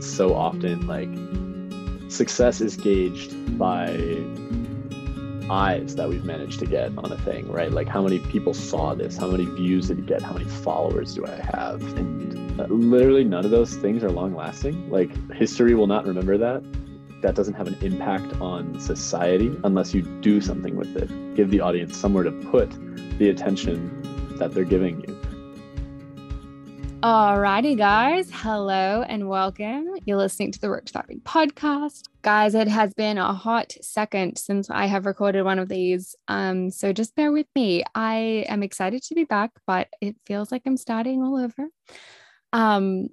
so often like success is gauged by eyes that we've managed to get on a thing, right? Like how many people saw this? How many views did it get? How many followers do I have? And uh, literally none of those things are long lasting. Like history will not remember that. That doesn't have an impact on society unless you do something with it. Give the audience somewhere to put the attention that they're giving you. Alrighty, guys. Hello and welcome. You're listening to the Rich Thriving podcast. Guys, it has been a hot second since I have recorded one of these. Um, so just bear with me. I am excited to be back, but it feels like I'm starting all over. Um,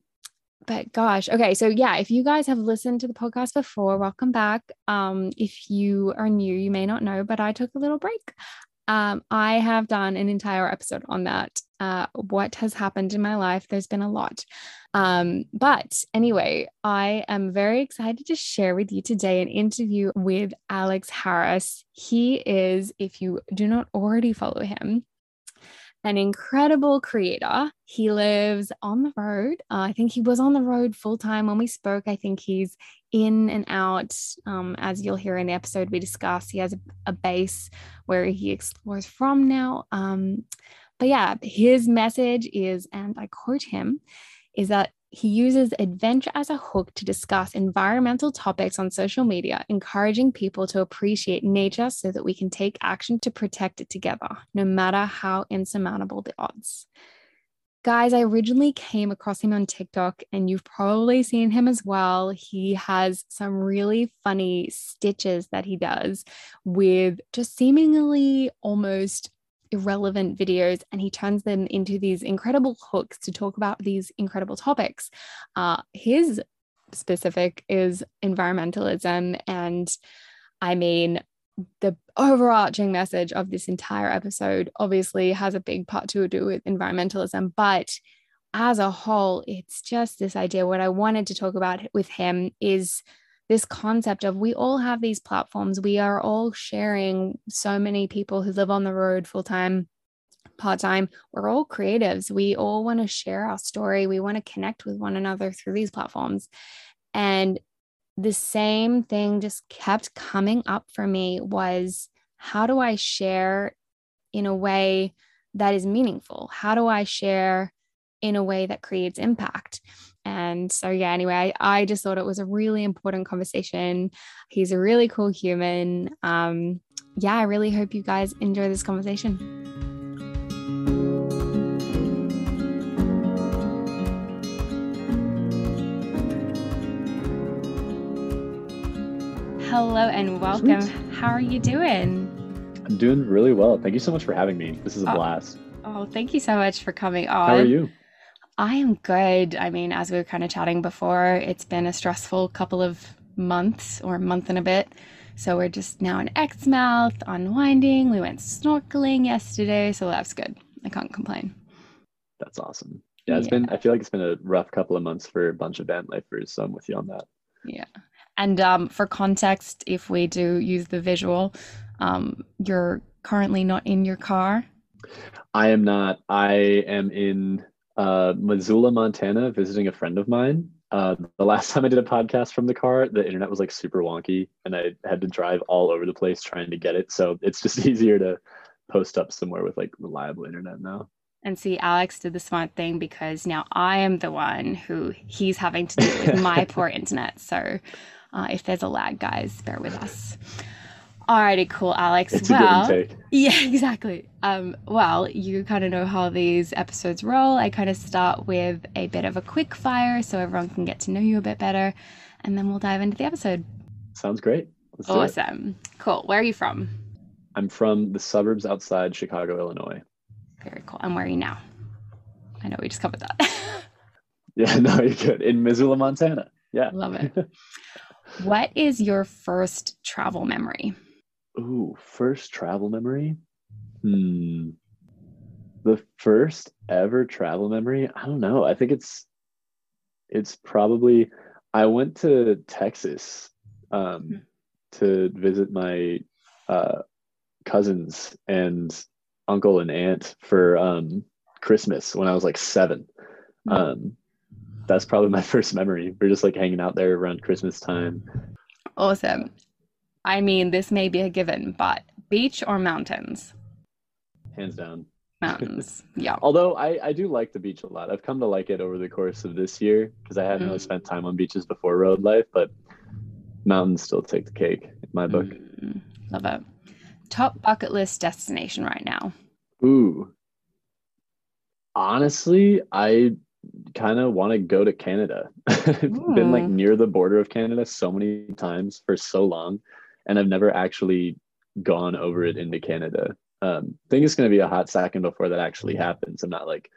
but gosh, okay. So yeah, if you guys have listened to the podcast before, welcome back. Um, if you are new, you may not know, but I took a little break. Um, I have done an entire episode on that. Uh, what has happened in my life? There's been a lot. Um, but anyway, I am very excited to share with you today an interview with Alex Harris. He is, if you do not already follow him, an incredible creator. He lives on the road. Uh, I think he was on the road full time when we spoke. I think he's in and out. Um, as you'll hear in the episode we discuss, he has a, a base where he explores from now. Um, but yeah, his message is, and I quote him, is that he uses adventure as a hook to discuss environmental topics on social media, encouraging people to appreciate nature so that we can take action to protect it together, no matter how insurmountable the odds. Guys, I originally came across him on TikTok, and you've probably seen him as well. He has some really funny stitches that he does with just seemingly almost irrelevant videos and he turns them into these incredible hooks to talk about these incredible topics. Uh, his specific is environmentalism. And I mean, the overarching message of this entire episode obviously has a big part to do with environmentalism, but as a whole, it's just this idea. What I wanted to talk about with him is this concept of we all have these platforms. We are all sharing so many people who live on the road full time, part time. We're all creatives. We all want to share our story. We want to connect with one another through these platforms. And the same thing just kept coming up for me was how do I share in a way that is meaningful? How do I share in a way that creates impact? And so, yeah, anyway, I, I just thought it was a really important conversation. He's a really cool human. Um, yeah, I really hope you guys enjoy this conversation. Hello and welcome. Sweet. How are you doing? I'm doing really well. Thank you so much for having me. This is a oh, blast. Oh, thank you so much for coming on. How are you? I am good. I mean, as we were kind of chatting before, it's been a stressful couple of months or month and a bit. So we're just now in Exmouth, unwinding. We went snorkeling yesterday, so that's good. I can't complain. That's awesome. Yeah, it's yeah. been. I feel like it's been a rough couple of months for a bunch of van lifers, so I'm with you on that. Yeah, and um, for context, if we do use the visual, um, you're currently not in your car. I am not. I am in uh, Missoula, Montana, visiting a friend of mine. Uh, the last time I did a podcast from the car, the internet was like super wonky, and I had to drive all over the place trying to get it. So it's just easier to post up somewhere with like reliable internet now. And see, Alex did the smart thing because now I am the one who he's having to deal with my poor internet. So uh, if there's a lag, guys, bear with us. Alrighty, cool, Alex. It's well, yeah, exactly. Um, well, you kind of know how these episodes roll. I kind of start with a bit of a quick fire so everyone can get to know you a bit better, and then we'll dive into the episode. Sounds great. Let's awesome. Cool. Where are you from? I'm from the suburbs outside Chicago, Illinois. Very cool. And where are you now? I know we just covered that. yeah, no, you're good. In Missoula, Montana. Yeah. Love it. what is your first travel memory? Ooh, first travel memory? Hmm. The first ever travel memory? I don't know. I think it's it's probably I went to Texas um, hmm. to visit my uh, cousins and uncle and aunt for um, Christmas when I was like seven. Hmm. Um, that's probably my first memory. We're just like hanging out there around Christmas time. Awesome. I mean, this may be a given, but beach or mountains? Hands down. Mountains. Yeah. Although I, I do like the beach a lot. I've come to like it over the course of this year because I hadn't really Mm. spent time on beaches before road life, but mountains still take the cake in my book. Mm, love it. Top bucket list destination right now. Ooh. Honestly, I kind of want to go to Canada. I've been like near the border of Canada so many times for so long, and I've never actually gone over it into Canada. Um, I think it's going to be a hot second before that actually happens. I'm not like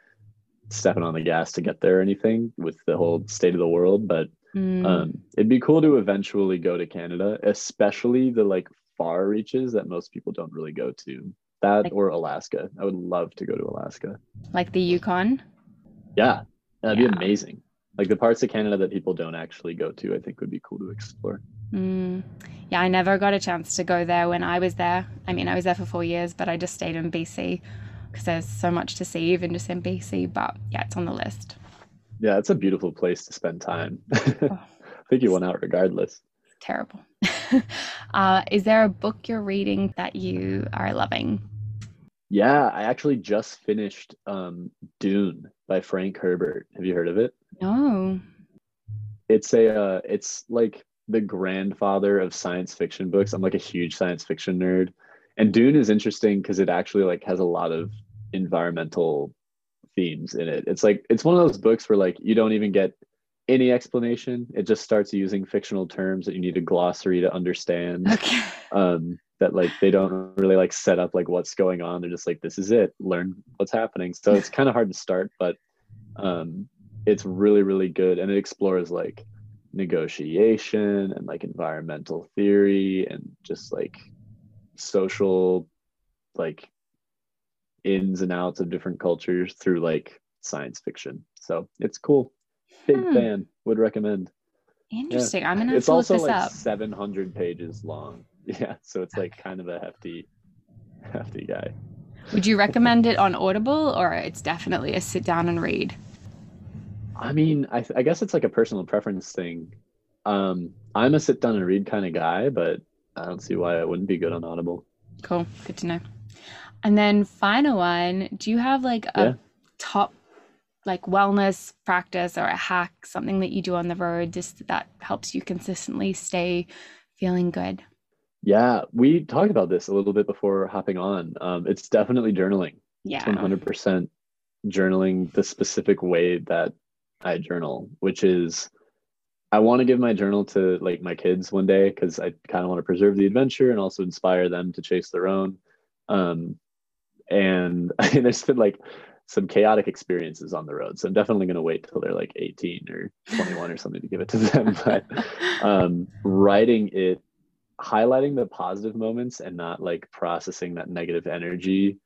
stepping on the gas to get there or anything with the whole state of the world, but Mm, um, it'd be cool to eventually go to Canada, especially the like far reaches that most people don't really go to. That Like- or Alaska. I would love to go to Alaska. like the Yukon. Yeah, that'd Yeah. be amazing. Like the parts of Canada that people don't actually go to, I think would be cool to explore. Mm, yeah, I never got a chance to go there when I was there. I mean, I was there for four years, but I just stayed in BC because there's so much to see even just in BC. But yeah, it's on the list. Yeah, it's a beautiful place to spend time. I think you went out regardless. Terrible. uh, is there a book you're reading that you are loving? Yeah, I actually just finished um, Dune by Frank Herbert. Have you heard of it? No. it's a uh, it's like the grandfather of science fiction books. I'm like a huge science fiction nerd. And dune is interesting because it actually like has a lot of environmental themes in it. It's like it's one of those books where like you don't even get any explanation. It just starts using fictional terms that you need a glossary to understand Okay. um that like they don't really like set up like what's going on. They're just like this is it. Learn what's happening. So it's kind of hard to start but um it's really really good. And it explores like negotiation and like environmental theory and just like social like ins and outs of different cultures through like science fiction so it's cool big Hmm. fan would recommend Interesting. I'm gonna it's also this like up. 700 pages long yeah so it's like kind of a hefty hefty guy Would you recommend it on Audible or it's definitely a sit down and read? I mean I, I guess it's like a personal preference thing um i'm a sit down and read kind of guy but i don't see why it wouldn't be good on audible Cool. Good to know. And then final one, do you have like a Yeah. top like wellness practice or a hack, something that you do on the road just that helps you consistently stay feeling good? yeah we talked about this a little bit before hopping on um it's definitely journaling Yeah. 100% journaling the specific way that I journal, which is I want to give my journal to like my kids one day because I kind of want to preserve the adventure and also inspire them to chase their own. Um, and there's been like some chaotic experiences on the road, so I'm definitely going to wait till they're like 18 or 21 or something to give it to them. But um, writing it, highlighting the positive moments and not like processing that negative energy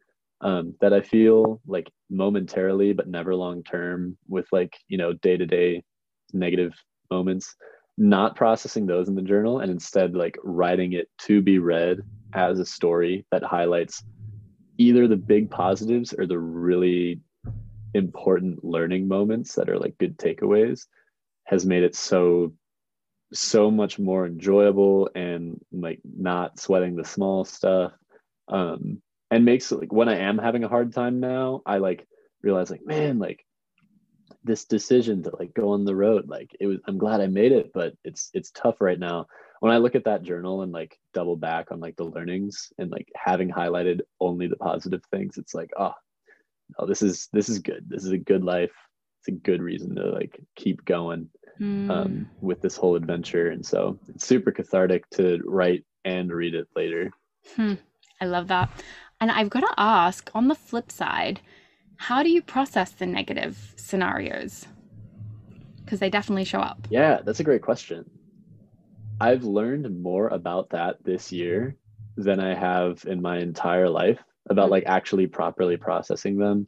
um, that I feel like momentarily, but never long term with like, you know, day to day negative moments, not processing those in the journal and instead like writing it to be read as a story that highlights either the big positives or the really important learning moments that are like good takeaways has made it so so much more enjoyable and like not sweating the small stuff um and makes like when i am having a hard time now i like realize like man like this decision to like go on the road like it was i'm glad i made it but it's it's tough right now. When i look at that journal and like double back on like the learnings and like having highlighted only the positive things it's like oh no this is this is good. This is a good life. It's a good reason to like keep going Mm, um, with this whole adventure. And so it's super cathartic to write and read it later. Hmm, I love that. And I've got to ask on the flip side, how do you process the negative scenarios? Because they definitely show up. Yeah, that's a great question. I've learned more about that this year than I have in my entire life about Mhm. like actually properly processing them.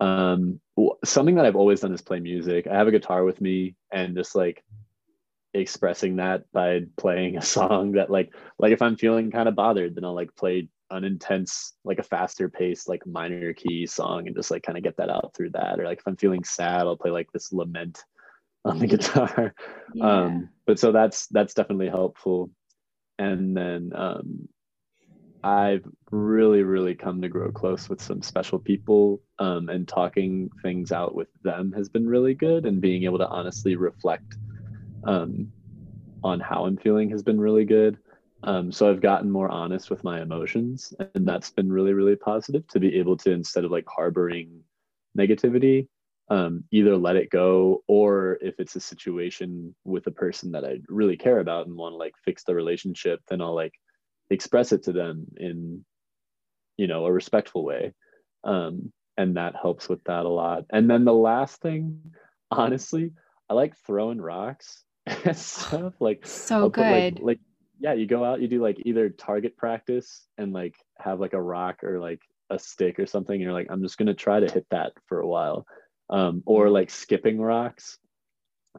Um, something that I've always done is play music. I have a guitar with me and just like expressing that by playing a song that like like if I'm feeling kind of bothered, then I'll like play an intense, like a faster paced, like minor key song and just like kind of get that out through that. Or like if I'm feeling sad, I'll play like this lament on the guitar. Yeah. Um, but so that's that's definitely helpful. And then um, I've really, really come to grow close with some special people, um, and talking things out with them has been really good. And being able to honestly reflect um, on how I'm feeling has been really good. Um, so I've gotten more honest with my emotions, and that's been really, really positive to be able to instead of like harboring negativity, um, either let it go, or if it's a situation with a person that I really care about and want to like fix the relationship, then I'll like express it to them in, you know, a respectful way, um, and that helps with that a lot. And then the last thing, honestly, I like throwing rocks and stuff like so I'll put, like- good. like yeah, you go out, you do like either target practice and like have like a rock or like a stick or something. And you're like, I'm just gonna try to hit that for a while. Um, or like skipping rocks,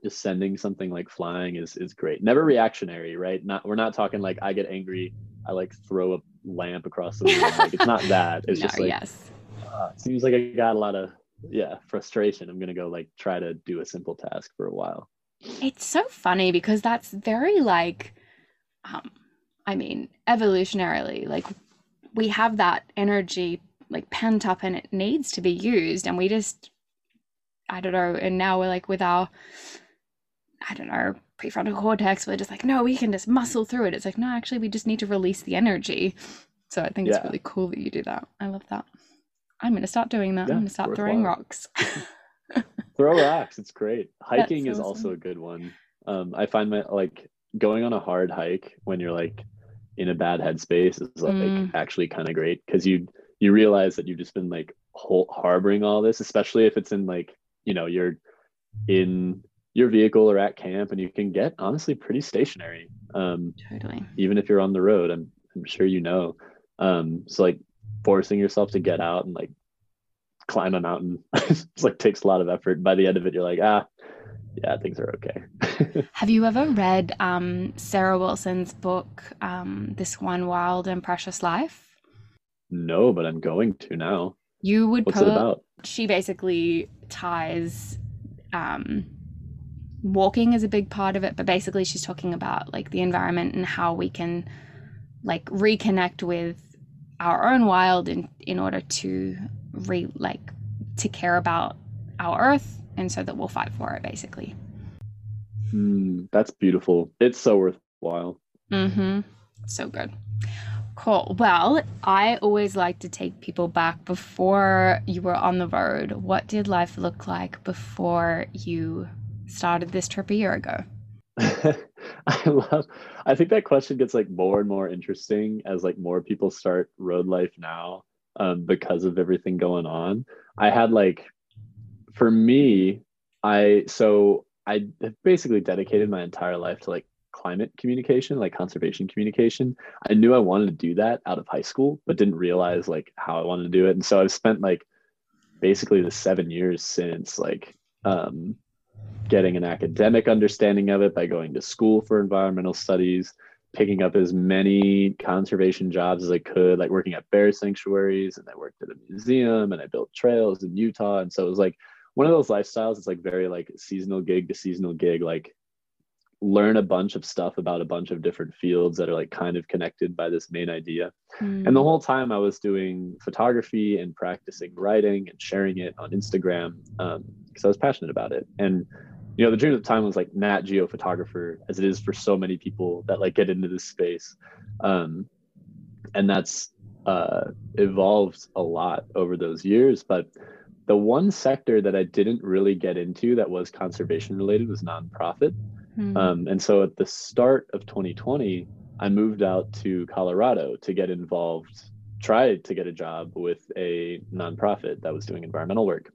just sending something like flying is is great. Never reactionary, right? Not we're not talking like I get angry, I like throw a lamp across the room. Like it's not that. It's no, just like yes. uh, seems like I got a lot of yeah frustration. I'm gonna go like try to do a simple task for a while. It's so funny because that's very like um I mean, evolutionarily, like we have that energy like pent up and it needs to be used and we just I don't know, and now we're like with our I don't know, prefrontal cortex, we're just like, no, we can just muscle through it. It's like, no, actually we just need to release the energy. So I think it's really cool that you do that. I love that. I'm gonna start doing that. Yeah, I'm gonna it's start throwing rocks. throw rocks it's great hiking is awesome. also a good one um i find my like going on a hard hike when you're like in a bad headspace is like Mm. actually kind of great because you you realize that you've just been like hol- harboring all this especially if it's in like you know you're in your vehicle or at camp and you can get honestly pretty stationary um totally. even if you're on the road i'm, I'm sure you know um so like forcing yourself to get out and like climb a mountain it's like takes a lot of effort by the end of it you're like ah yeah things are okay. Have you ever read um, Sarah Wilson's book, um, This One Wild and Precious Life? no but i'm going to now. You would what's it about? She basically ties um, walking is a big part of it, but basically she's talking about like the environment and how we can like reconnect with our own wild in in order to re like to care about our earth and so that we'll fight for it basically. Hmm, that's beautiful it's so worthwhile Mm-hmm. So good. Cool. Well, I always like to take people back before you were on the road. What did life look like before you started this trip a year ago? I love I think that question gets like more and more interesting as like more people start road life now um because of everything going on. I had like for me I so I basically dedicated my entire life to like climate communication, like conservation communication. I knew I wanted to do that out of high school, but didn't realize like how I wanted to do it. And so I've spent like basically the 7 years since like um getting an academic understanding of it by going to school for environmental studies, picking up as many conservation jobs as I could, like working at bear sanctuaries, and I worked at a museum and I built trails in Utah. And so it was like one of those lifestyles, it's like very like seasonal gig to seasonal gig, like learn a bunch of stuff about a bunch of different fields that are like kind of connected by this main idea. And the whole time I was doing photography and practicing writing and sharing it on Instagram because I was passionate about it. And you know, the dream at the time was like Nat Geo photographer, as it is for so many people that like get into this space. Um, and that's uh, evolved a lot over those years. But the one sector that I didn't really get into that was conservation related was nonprofit. Hmm. Um, and so at the start of 2020, I moved out to Colorado to get involved, tried to get a job with a nonprofit that was doing environmental work.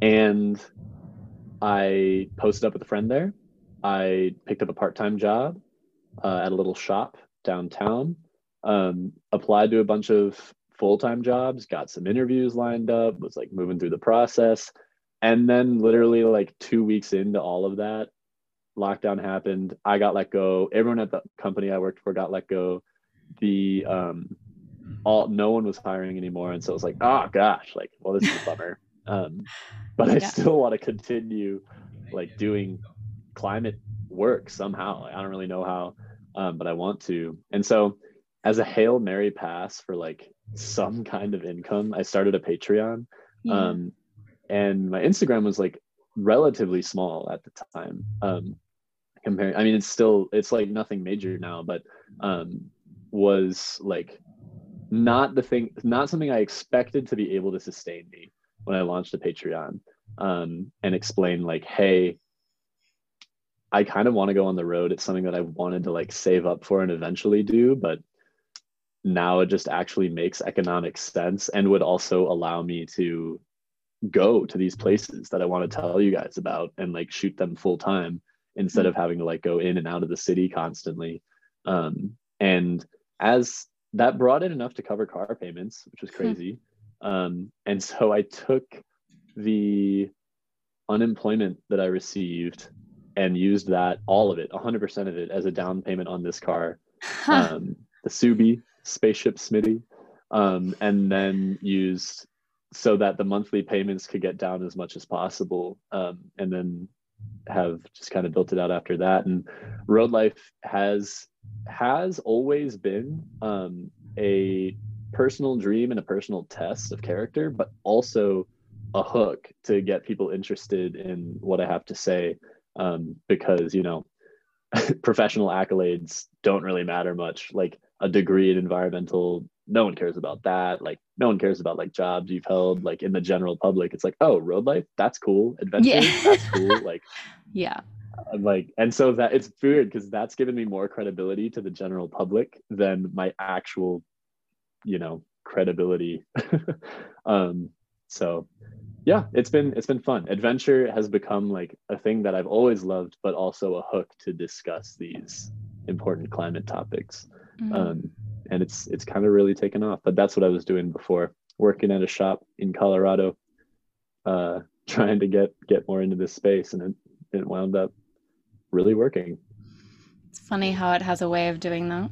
And I posted up with a friend there. I picked up a part time job uh, at a little shop downtown, um, applied to a bunch of full time jobs, got some interviews lined up, was like moving through the process. And then, literally, like two weeks into all of that, lockdown happened. I got let go. Everyone at the company I worked for got let go. The um, all no one was hiring anymore, and so it was like, oh gosh, like, well, this is a bummer. Um, but I still want to continue like doing climate work somehow. I don't really know how, um, but I want to. And so, as a hail mary pass for like some kind of income, I started a Patreon, yeah. um, and my Instagram was like relatively small at the time. Um, comparing, I mean, it's still it's like nothing major now, but um, was like not the thing, not something I expected to be able to sustain me when I launched a Patreon um, and explain like, hey, I kind of want to go on the road. It's something that I wanted to like save up for and eventually do, but now it just actually makes economic sense and would also allow me to go to these places that I want to tell you guys about and like shoot them full time instead of having to like go in and out of the city constantly. Um, and as that brought in enough to cover car payments, which was hmm. crazy. um, and so I took the unemployment that I received and used that all of it 100% of it as a down payment on this car um, the subi spaceship smitty um, and then used so that the monthly payments could get down as much as possible um, and then have just kind of built it out after that. And road life has has always been um, a personal dream and a personal test of character but also a hook to get people interested in what i have to say um, because you know professional accolades don't really matter much. Like a degree in environmental no one cares about that. Like no one cares about like jobs you've held like in the general public. It's like oh road life? That's cool. Adventure? Yeah. that's cool. Like yeah. like and so that it's weird because that's given me more credibility to the general public than my actual you know credibility. Um so yeah it's been it's been fun. Adventure has become like a thing that i've always loved but also a hook to discuss these important climate topics mm-hmm. um, and it's it's kind of really taken off but that's what i was doing before working at a shop in colorado uh, trying to get get more into this space and it, it wound up really working it's funny how it has a way of doing that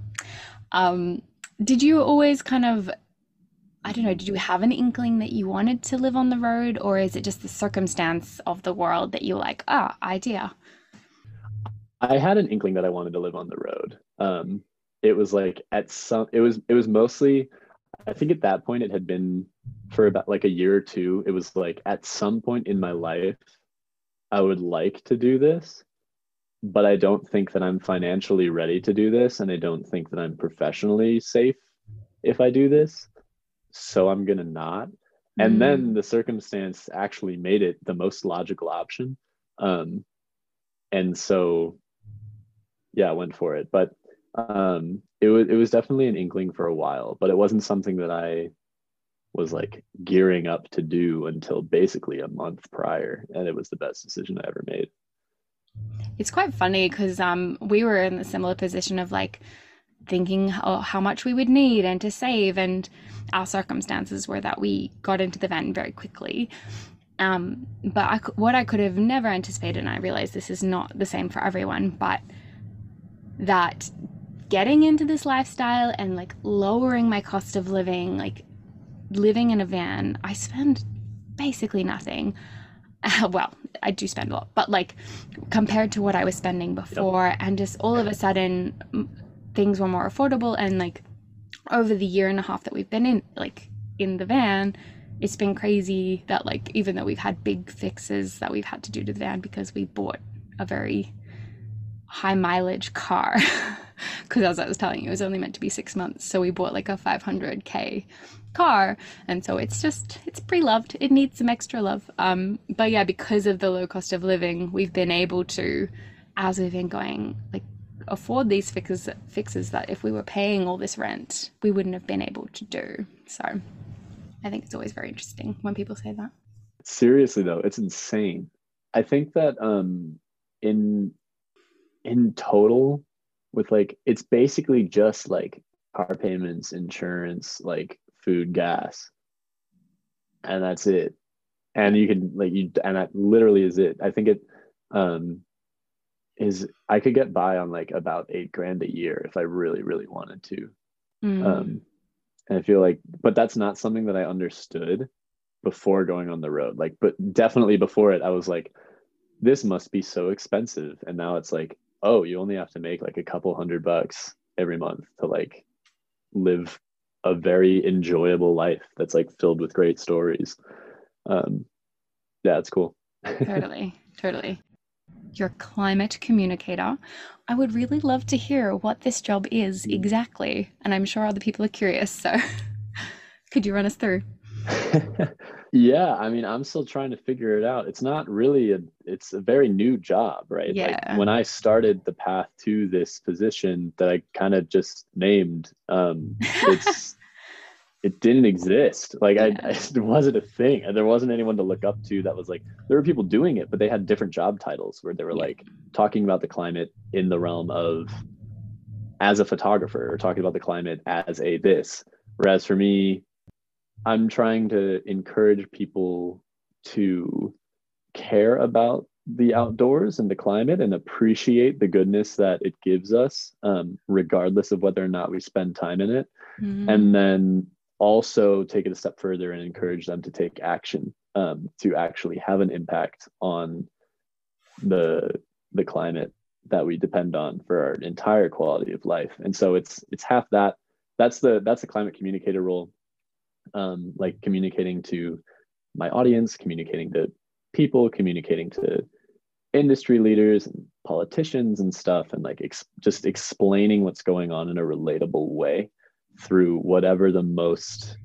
um, did you always kind of I don't know, did you have an inkling that you wanted to live on the road, or is it just the circumstance of the world that you're like, ah, idea? I had an inkling that I wanted to live on the road. Um, it was like at some, it was, it was mostly, I think at that point it had been for about like a year or two. It was like at some point in my life, I would like to do this, but I don't think that I'm financially ready to do this. And I don't think that I'm professionally safe if I do this so I'm going to not. And mm. then the circumstance actually made it the most logical option. Um, and so, yeah, I went for it. But um, it was it was definitely an inkling for a while, but it wasn't something that I was like gearing up to do until basically a month prior, and it was the best decision I ever made. It's quite funny because um, we were in a similar position of like thinking how, how much we would need and to save and our circumstances were that we got into the van very quickly um, but I, what i could have never anticipated and i realize this is not the same for everyone but that getting into this lifestyle and like lowering my cost of living like living in a van i spend basically nothing uh, well i do spend a lot but like compared to what i was spending before yep. and just all of a sudden things were more affordable and like over the year and a half that we've been in like in the van it's been crazy that like even though we've had big fixes that we've had to do to the van because we bought a very high mileage car because as i was telling you it was only meant to be six months so we bought like a 500k car and so it's just it's pre-loved it needs some extra love um but yeah because of the low cost of living we've been able to as we've been going like afford these fixes fixes that if we were paying all this rent, we wouldn't have been able to do. So I think it's always very interesting when people say that. Seriously though, it's insane. I think that um in in total with like it's basically just like car payments, insurance, like food, gas. And that's it. And you can like you and that literally is it. I think it um is I could get by on like about eight grand a year if I really, really wanted to. Mm. Um, and I feel like, but that's not something that I understood before going on the road. Like, but definitely before it, I was like, this must be so expensive. And now it's like, oh, you only have to make like a couple hundred bucks every month to like live a very enjoyable life that's like filled with great stories. Um, yeah, it's cool. totally, totally. You're a climate communicator. I would really love to hear what this job is exactly. And I'm sure other people are curious. So could you run us through? yeah, I mean, I'm still trying to figure it out. It's not really a it's a very new job, right? Yeah. Like when I started the path to this position that I kind of just named, um, it's it didn't exist. Like I, I, it wasn't a thing. And there wasn't anyone to look up to that was like there were people doing it, but they had different job titles where they were like talking about the climate in the realm of as a photographer or talking about the climate as a this. Whereas for me, I'm trying to encourage people to care about the outdoors and the climate and appreciate the goodness that it gives us, um, regardless of whether or not we spend time in it. Mm-hmm. And then also take it a step further and encourage them to take action um, to actually have an impact on the the climate that we depend on for our entire quality of life and so it's it's half that that's the that's the climate communicator role um, like communicating to my audience communicating to people communicating to industry leaders and politicians and stuff and like ex- just explaining what's going on in a relatable way through whatever the most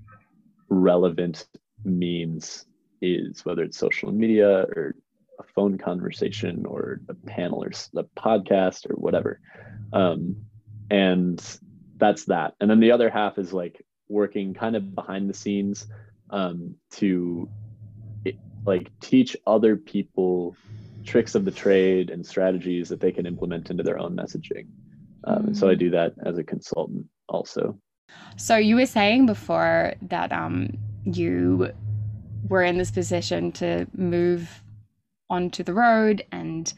relevant means is, whether it's social media or a phone conversation or a panel or a podcast or whatever. Um, and that's that. And then the other half is like working kind of behind the scenes um, to like teach other people tricks of the trade and strategies that they can implement into their own messaging. Um, and so I mm. do that as a consultant also. So you were saying before that um, you were in this position to move onto the road and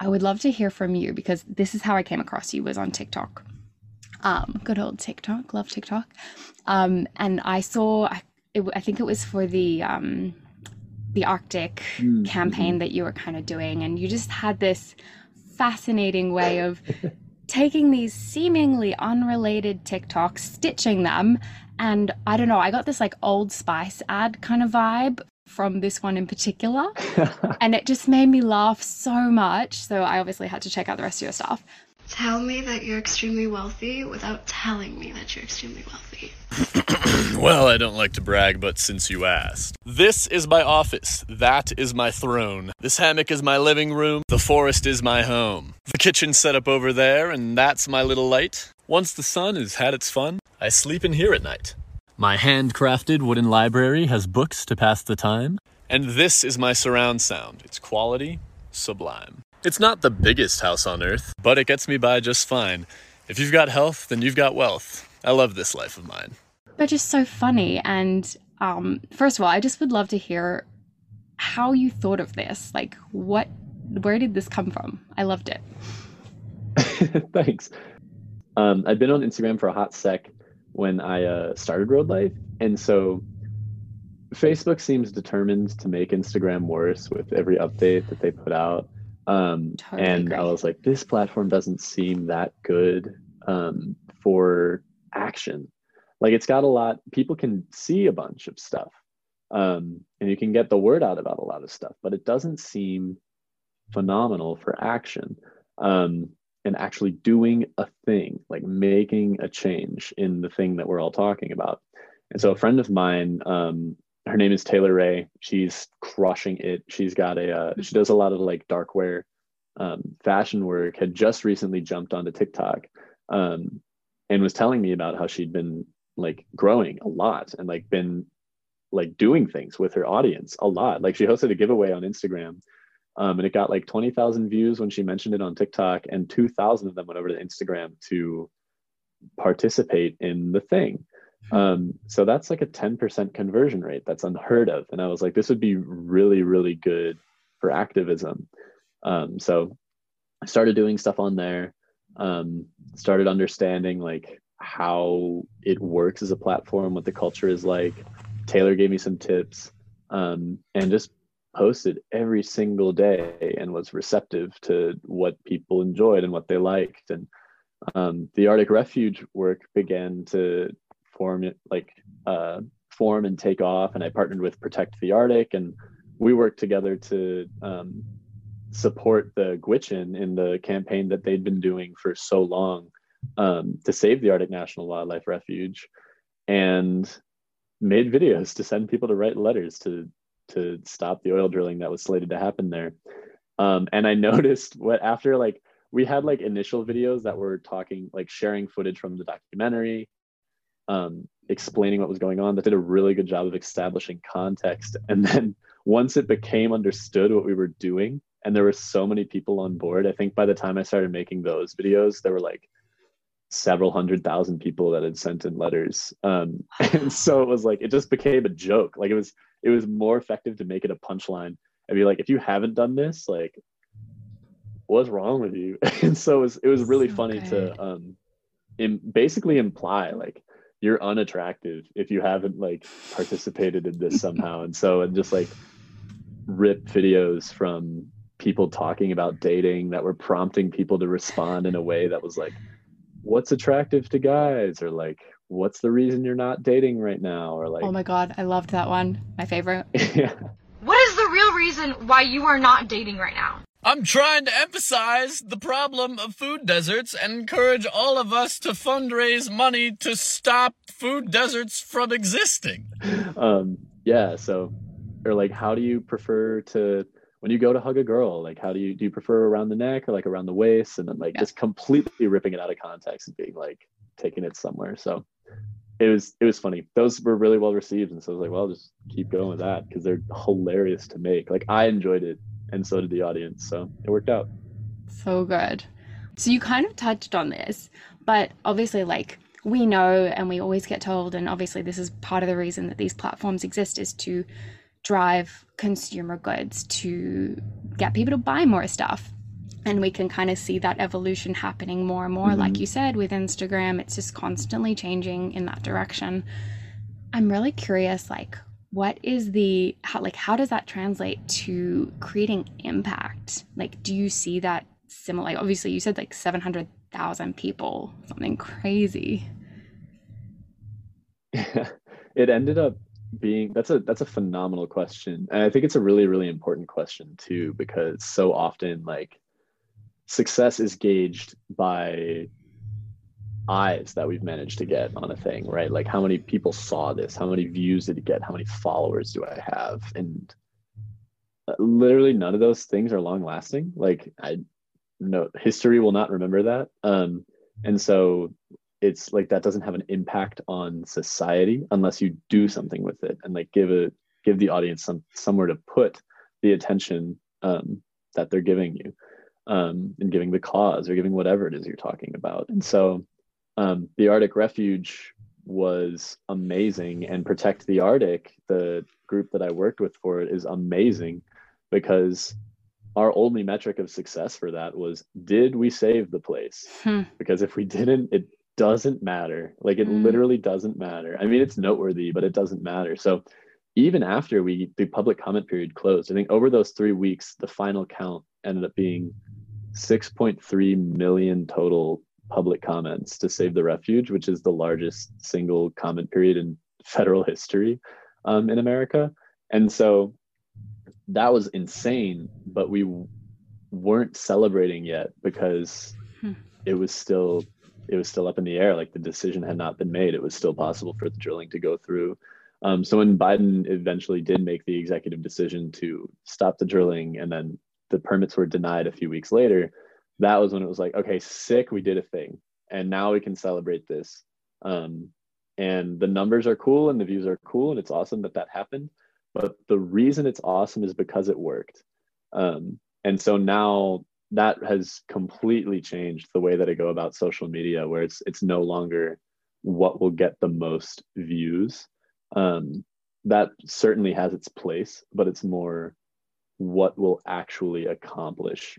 I would love to hear from you because this is how I came across you was on TikTok. Um, good old TikTok, love TikTok. Um, and I saw, I, it, I think it was for the um, the Arctic mm-hmm. campaign that you were kind of doing, and you just had this fascinating way of taking these seemingly unrelated TikToks, stitching them. And I don't know, I got this like old spice ad kind of vibe from this one in particular. and it just made me laugh so much. So I obviously had to check out the rest of your stuff. Tell me that you're extremely wealthy without telling me that you're extremely wealthy. well, I don't like to brag, but since you asked. This is my office. That is my throne. This hammock is my living room. The forest is my home. The kitchen's set up over there, and that's my little light. Once the sun has had its fun, I sleep in here at night. My handcrafted wooden library has books to pass the time. And this is my surround sound. Its quality, sublime. It's not the biggest house on earth, but it gets me by just fine. If you've got health, then you've got wealth. I love this life of mine. But just so funny. And um, first of all, I just would love to hear how you thought of this. Like, what, where did this come from? I loved it. Thanks. Um, I've been on Instagram for a hot sec when I uh, started Road Life. And so Facebook seems determined to make Instagram worse with every update that they put out. Um, totally and. I was like, this platform doesn't seem that good um, for action. Like it's got a lot, people can see a bunch of stuff um, and you can get the word out about a lot of stuff, but it doesn't seem phenomenal for action um, and actually doing a thing, like making a change in the thing that we're all talking about. And so a friend of mine um, her name is Taylor Ray. She's crushing it. She's got a uh, she does a lot of like dark wear um, fashion work. Had just recently jumped onto TikTok um, and was telling me about how she'd been like growing a lot and like been like doing things with her audience a lot. Like she hosted a giveaway on Instagram um, and it got like 20,000 views when she mentioned it on TikTok and 2,000 of them went over to Instagram to participate in the thing. Um, so that's like a 10% conversion rate. That's unheard of. And I was like, this would be really, really good for activism. Um, so I started doing stuff on there, um, started understanding like how it works as a platform, what the culture is like. Taylor gave me some tips um, and just posted every single day and was receptive to what people enjoyed and what they liked and um, the arctic refuge work began to form like uh, form and take off and i partnered with protect the arctic and we worked together to um, support the Gwich'in in the campaign that they'd been doing for so long um, to save the Arctic National Wildlife Refuge, and made videos to send people to write letters to to stop the oil drilling that was slated to happen there. Um, and I noticed what after like we had like initial videos that were talking like sharing footage from the documentary, um, explaining what was going on. That did a really good job of establishing context, and then once it became understood what we were doing and there were so many people on board i think by the time i started making those videos there were like several hundred thousand people that had sent in letters um, and so it was like it just became a joke like it was it was more effective to make it a punchline and be like if you haven't done this like what's wrong with you and so it was it was really so funny good. to um in basically imply like you're unattractive if you haven't like participated in this somehow. And so and just like rip videos from people talking about dating that were prompting people to respond in a way that was like what's attractive to guys? or like what's the reason you're not dating right now? or like oh my god i loved that one. My favorite. Yeah. What is the real reason why you are not dating right now I'm trying to emphasize the problem of food deserts and encourage all of us to fundraise money to stop food deserts from existing. Um, yeah. So, or like, how do you prefer to when you go to hug a girl like how do you do you prefer around the neck or like around the waist and then like yeah. just completely ripping it out of context and being like taking it somewhere so it was it was funny those were really well received and so i was like well just keep going with that because they're hilarious to make like i enjoyed it and so did the audience so it worked out so good so you kind of touched on this but obviously like we know and we always get told and obviously this is part of the reason that these platforms exist is to drive consumer goods to get people to buy more stuff. And we can kind of see that evolution happening more and more. Mm-hmm. Like you said, with Instagram, it's just constantly changing in that direction. I'm really curious, like, what is the how like how does that translate to creating impact? Like do you see that similar like obviously you said like 700,000 people something crazy. It ended up being that's a that's a phenomenal question. And i think it's a really really important question too because so often like success is gauged by eyes that we've managed to get on a thing right? Like how many people saw this? How many views did it get? How many followers do i have? And uh, literally none of those things are long lasting like i know history will not remember that. Um and so it's like that doesn't have an impact on society unless you do something with it and like give a give the audience some somewhere to put the attention um, that they're giving you um, and giving the cause or giving whatever it is you're talking about. And so um, the arctic refuge was amazing and protect the arctic the group that i worked with for it is amazing because our only metric of success for that was did we save the place hmm. because if we didn't it doesn't matter. Like it mm. literally doesn't matter. I mean, it's noteworthy, but it doesn't matter. So even after we the public comment period closed, I think over those three weeks, the final count ended up being 6.3 million total public comments to save the refuge, which is the largest single comment period in federal history um, in America. And so that was insane, but we weren't celebrating yet because hmm. it was still it was still up in the air. Like the decision had not been made. It was still possible for the drilling to go through. Um, so when Biden eventually did make the executive decision to stop the drilling and then the permits were denied a few weeks later, that was when it was like, okay, sick, we did a thing. And now we can celebrate this. Um, and the numbers are cool and the views are cool and it's awesome that that happened. But the reason it's awesome is because it worked. Um, and so now that has completely changed the way that I go about social media, where it's it's no longer what will get the most views. Um, that certainly has its place, but it's more what will actually accomplish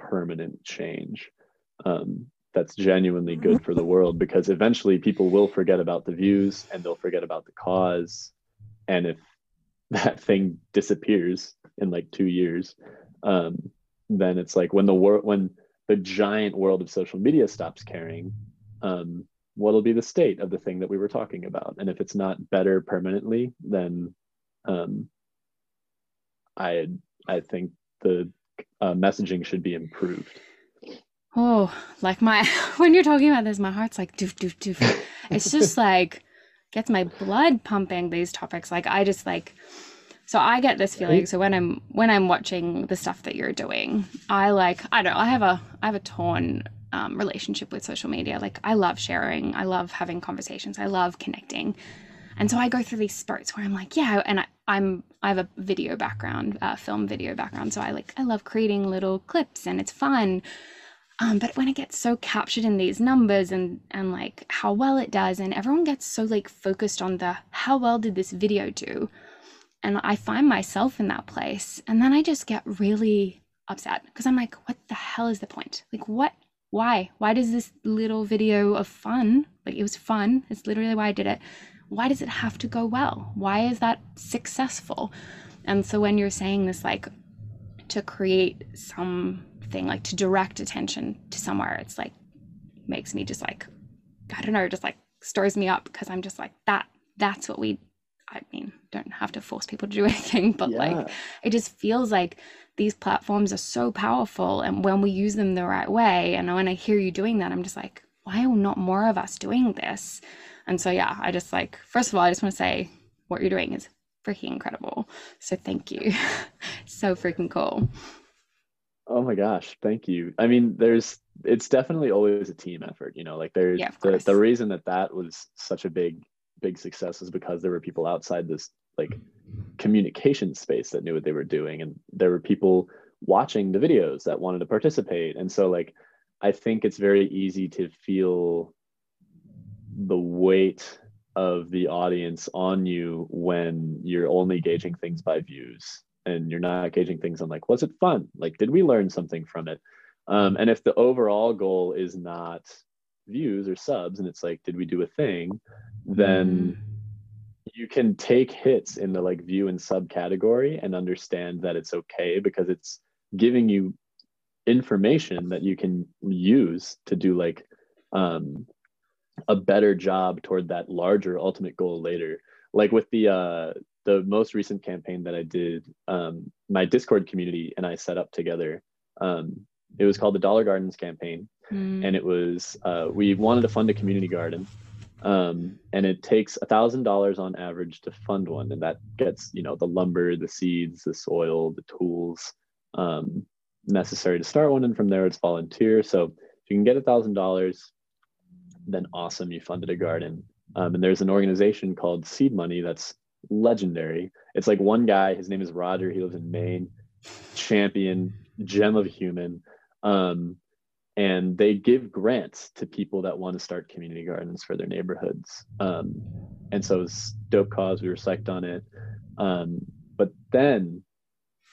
permanent change. Um, that's genuinely good for the world because eventually people will forget about the views and they'll forget about the cause. And if that thing disappears in like two years um, then it's like when the world when the giant world of social media stops caring um, what'll be the state of the thing that we were talking about and if it's not better permanently then um, i i think the uh, messaging should be improved Oh, like my when you're talking about this, my heart's like doof doof doof. It's just like gets my blood pumping these topics. Like I just like so I get this feeling. So when I'm when I'm watching the stuff that you're doing, I like I don't know, I have a I have a torn um, relationship with social media. Like I love sharing, I love having conversations, I love connecting. And so I go through these spurts where I'm like, yeah, and I, I'm I have a video background, uh, film video background, so I like I love creating little clips and it's fun. Um, but when it gets so captured in these numbers and and like how well it does, and everyone gets so like focused on the how well did this video do, and I find myself in that place, and then I just get really upset because I'm like, what the hell is the point? Like, what? Why? Why does this little video of fun, like it was fun, it's literally why I did it. Why does it have to go well? Why is that successful? And so when you're saying this, like to create something, like to direct attention to somewhere it's like makes me just like i don't know just like stirs me up because i'm just like that that's what we i mean don't have to force people to do anything but Yeah. like it just feels like these platforms are so powerful and when we use them the right way and when i hear you doing that i'm just like why are not more of us doing this and so yeah i just like first of all i just want to say what you're doing is freaking incredible so thank you so freaking cool Oh my gosh, thank you. I mean, there's it's definitely always a team effort, you know, like there's Yeah, the, the reason that that was such a big big success is because there were people outside this like communication space that knew what they were doing and there were people watching the videos that wanted to participate. And so like I think it's very easy to feel the weight of the audience on you when you're only gauging things by views and you're not gauging things on like was it fun? Like did we learn something from it? Um, and if the overall goal is not views or subs and it's like did we do a thing then you can take hits in the like view and sub category and understand that it's okay because it's giving you information that you can use to do like um, a better job toward that larger ultimate goal later. Like with the uh the most recent campaign that i did um my discord community and i set up together um it was called the dollar gardens campaign. Mm. and it was uh, we wanted to fund a community garden um, and it takes a thousand dollars on average to fund one. And that gets you know the lumber the seeds the soil the tools um, necessary to start one. And from there it's volunteer. So if you can get a thousand dollars then awesome you funded a garden um, and there's an organization called seed money that's legendary it's like one guy his name is roger he lives in maine champion gem of human um, and they give grants to people that want to start community gardens for their neighborhoods. Um, and so it's dope cause. We were psyched on it. Um, but then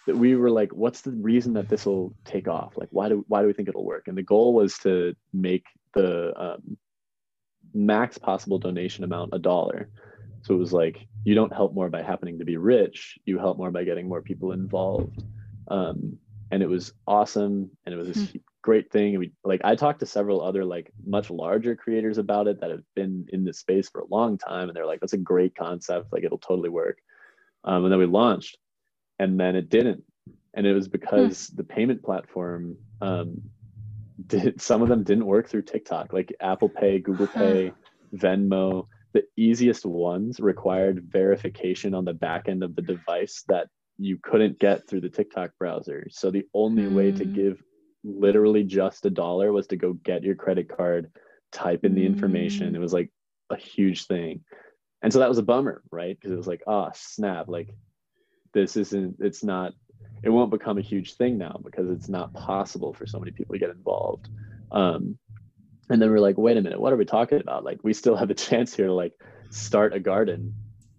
we were like, what's the reason that this will take off? Like, why do why do we think it'll work? And the goal was to make the um, max possible donation amount a dollar. So it was like you don't help more by happening to be rich. You help more by getting more people involved. Um, and it was awesome, and it was this great thing. And we like I talked to several other like much larger creators about it that have been in this space for a long time, and they're like, "That's a great concept. Like it'll totally work." Um, and then we launched, and then it didn't, and it was because the payment platform um, did some of them didn't work through TikTok, like Apple Pay, Google Pay, Venmo. The easiest ones required verification on the back end of the device that you couldn't get through the TikTok browser. So the only way to Mm. give literally just a dollar was to go get your credit card, type in the information. Mm. It was like a huge thing. And so that was a bummer, right? Because it was like, oh, snap, like this isn't, it's not, it won't become a huge thing now because it's not possible for so many people to get involved. Um, and then we're like, wait a minute, what are we talking about? Like, we still have a chance here to like start a garden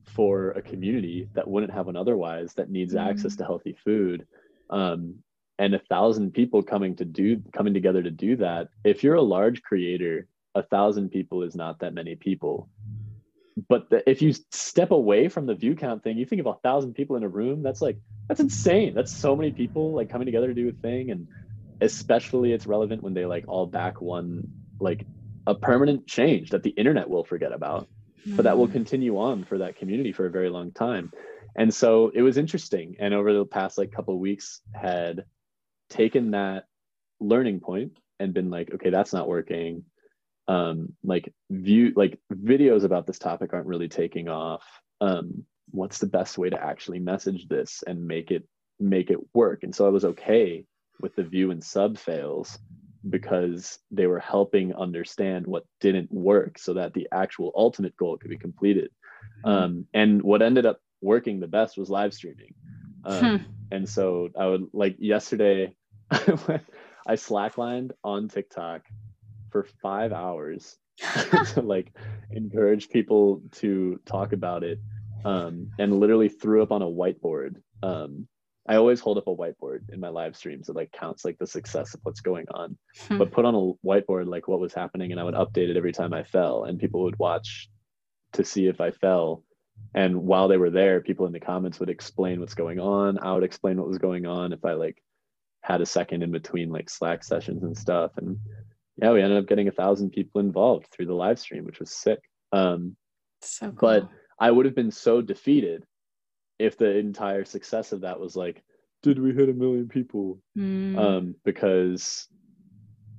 for a community that wouldn't have one otherwise that needs access to healthy food. Um, and a thousand people coming to do coming together to do that. If you're a large creator, a thousand people is not that many people. But the, if you step away from the view count thing, you think of a thousand people in a room. That's like that's insane. That's so many people like coming together to do a thing, and especially it's relevant when they like all back one like a permanent change that the internet will forget about, but that will Mm. continue on for that community for a very long time. And so it was interesting. And over the past like couple of weeks, had taken that learning point and been like, okay, that's not working. Um, like view like videos about this topic aren't really taking off. Um, what's the best way to actually message this and make it make it work? And so I was okay with the view and sub fails because they were helping understand what didn't work so that the actual ultimate goal could be completed. Um, and what ended up working the best was live streaming. Um, And so I would like yesterday, I slacklined on TikTok for five hours to like encourage people to talk about it um, and literally threw up on a whiteboard. Um, I always hold up a whiteboard in my live streams that like counts like the success of what's going on, Hmm. but put on a whiteboard like what was happening and I would update it every time I fell and people would watch to see if I fell. And while they were there, people in the comments would explain what's going on. I would explain what was going on if I like had a second in between like Slack sessions and stuff. And yeah, we ended up getting a thousand people involved through the live stream, which was sick. Um, so cool. but I would have been so defeated if the entire success of that was like, did we hit a million people? Mm. Um, because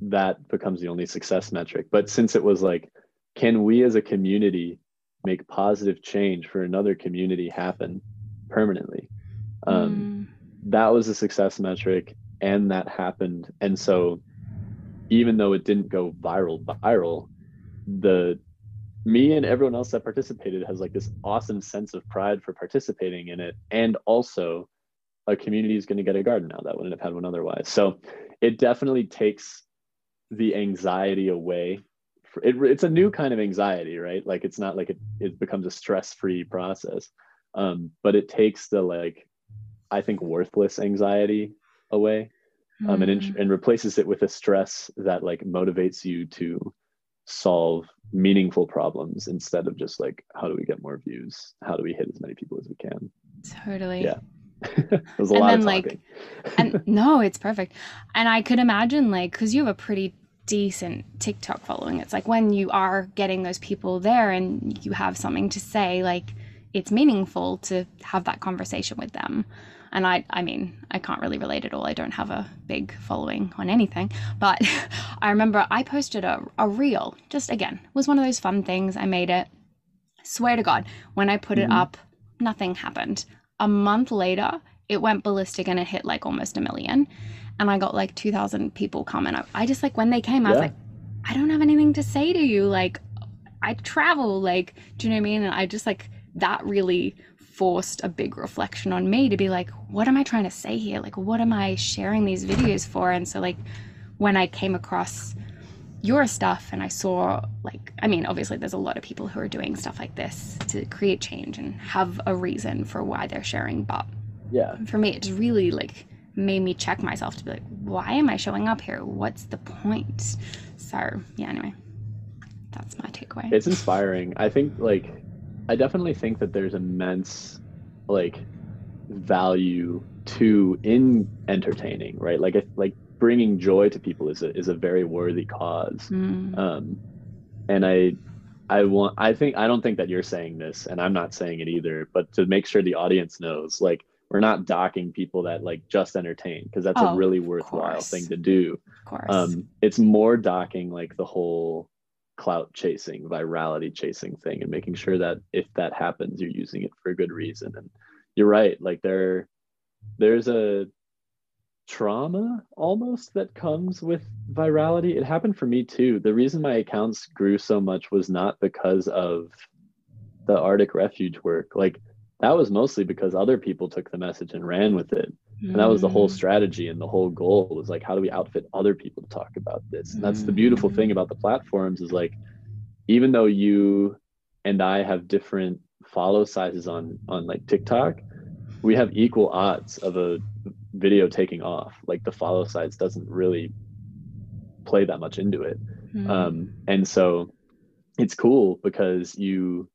that becomes the only success metric. But since it was like, can we as a community make positive change for another community happen permanently? Um, Mm. that was a success metric and that happened and so even though it didn't go viral viral the me and everyone else that participated has like this awesome sense of pride for participating in it. And also a community is going to get a garden now that wouldn't have had one otherwise. So it definitely takes the anxiety away. It, it's a new kind of anxiety right? Like it's not like it, it becomes a stress-free process. Um, but it takes the like i think worthless anxiety away um, and, Mm. and replaces it with a stress that like motivates you to solve meaningful problems instead of just like how do we get more views how do we hit as many people as we can totally. Yeah. there's a And lot then, of like, talking and no, it's perfect. And I could imagine, like, because you have a pretty decent TikTok following, it's like when you are getting those people there and you have something to say, like, it's meaningful to have that conversation with them. And I, I mean, I can't really relate at all. I don't have a big following on anything. But I remember I posted a, a reel, just again, was one of those fun things. I made it. Swear to God, when I put it Mhm. up, nothing happened. A month later, it went ballistic and it hit like almost a million. And I got like 2,000 people comment. I- I just like, when they came, I was like, I don't have anything to say to you. Like, I travel, like, do you know what I mean? And I just like, that really forced a big reflection on me to be like, what am I trying to say here? Like, what am I sharing these videos for? And so, like, when I came across your stuff and I saw, like, I mean, obviously, there's a lot of people who are doing stuff like this to create change and have a reason for why they're sharing. But yeah for me, it really, like, made me check myself to be like, why am I showing up here? What's the point? So, yeah, anyway, that's my takeaway. it's inspiring i think like i definitely think that there's immense like value to in entertaining right like if like bringing joy to people is a is a very worthy cause Mm. um and i i want i think i don't think that you're saying this and i'm not saying it either but to make sure the audience knows like we're not docking people that like just entertain because that's Oh, a really worthwhile thing to do of course. um it's more docking like the whole clout chasing virality chasing thing and making sure that if that happens you're using it for a good reason. And you're right like there there's a trauma almost that comes with virality. It happened for me too. The reason my accounts grew so much was not because of the arctic refuge work. Like that was mostly because other people took the message and ran with it and that was the whole Mm. strategy and the whole goal was like how do we outfit other people to talk about this and that's the beautiful thing about the platforms is like even though you and i have different follow sizes on on like tiktok we have equal odds of a video taking off like the follow size doesn't really play that much into it Mm. um, and so it's cool because you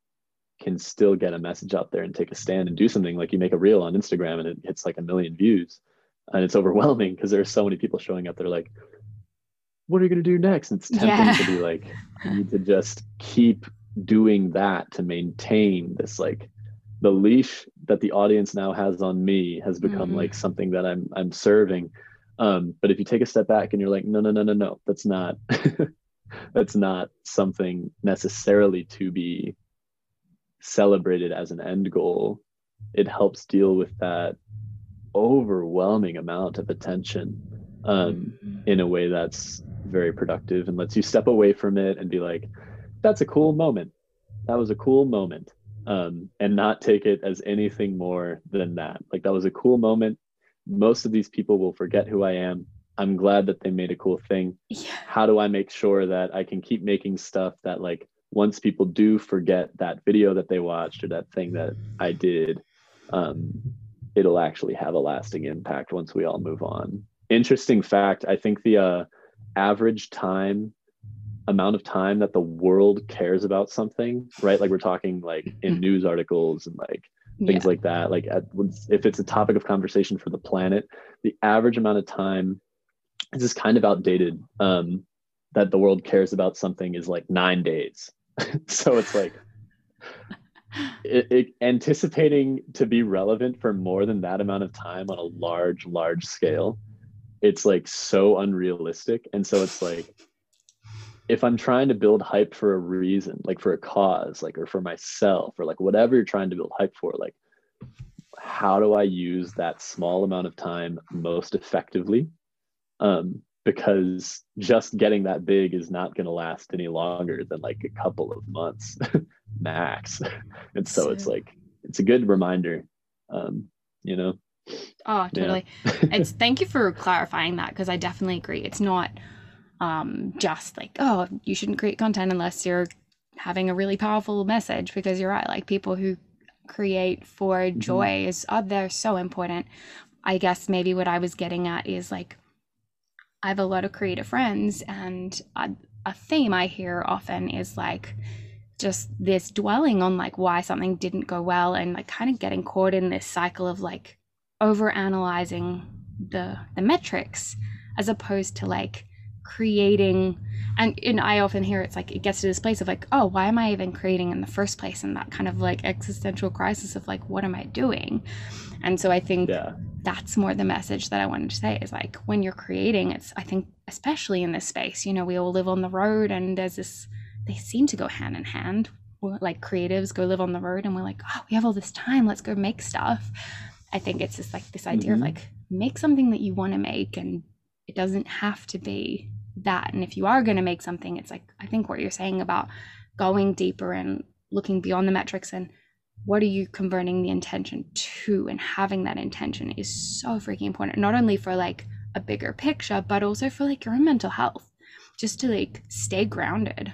can still get a message out there and take a stand and do something like you make a reel on instagram and it hits like a million views and it's overwhelming because there's so many people showing up they're like what are you going to do next and it's tempting Yeah. to be like you need to just keep doing that to maintain this like the leash that the audience now has on me has become Mhm. like something that i'm i'm serving um but if you take a step back and you're like no no no no no that's not that's not something necessarily to be celebrated as an end goal it helps deal with that overwhelming amount of attention um, in a way that's very productive and lets you step away from it and be like that's a cool moment. That was a cool moment um, and not take it as anything more than that. Like that was a cool moment. Most of these people will forget who i am. I'm glad that they made a cool thing. Yeah. how do I make sure that I can keep making stuff that like once people do forget that video that they watched or that thing that I did, um, it'll actually have a lasting impact once we all move on. Interesting fact, I think the uh, average time amount of time that the world cares about something, right? Like we're talking like in news articles and like things Yeah. like that. Like at, if it's a topic of conversation for the planet, the average amount of time this is kind of outdated um, that the world cares about something is like nine days. so it's like it, it, anticipating to be relevant for more than that amount of time on a large, large scale. It's like so unrealistic. And so it's like, if I'm trying to build hype for a reason, like for a cause, like or for myself, or like whatever you're trying to build hype for, like how do I use that small amount of time most effectively? Um, because just getting that big is not going to last any longer than like a couple of months max. and so, it's like it's a good reminder, um, you know. Oh, Yeah. totally. it's thank you for clarifying that because I definitely agree. It's not um just like, oh, you shouldn't create content unless you're having a really powerful message because you're right. Like people who create for joy is oh, they're so important. I guess maybe what I was getting at is like I have a lot of creative friends and a, a theme I hear often is like just this dwelling on like why something didn't go well and like kind of getting caught in this cycle of like over analyzing the the metrics as opposed to like creating and and I often hear it's like it gets to this place of like oh why am I even creating in the first place and that kind of like existential crisis of like what am I doing and so I think Yeah. that's more the message that I wanted to say is like when you're creating it's I think especially in this space you know we all live on the road and there's this they seem to go hand in hand We're, like creatives go live on the road and we're like oh we have all this time let's go make stuff I think it's just like this idea of Mhm. like make something that you want to make and it doesn't have to be that and if you are going to make something it's like I think what you're saying about going deeper and looking beyond the metrics and what are you converting the intention to and having that intention is so freaking important not only for like a bigger picture but also for like your own mental health just to like stay grounded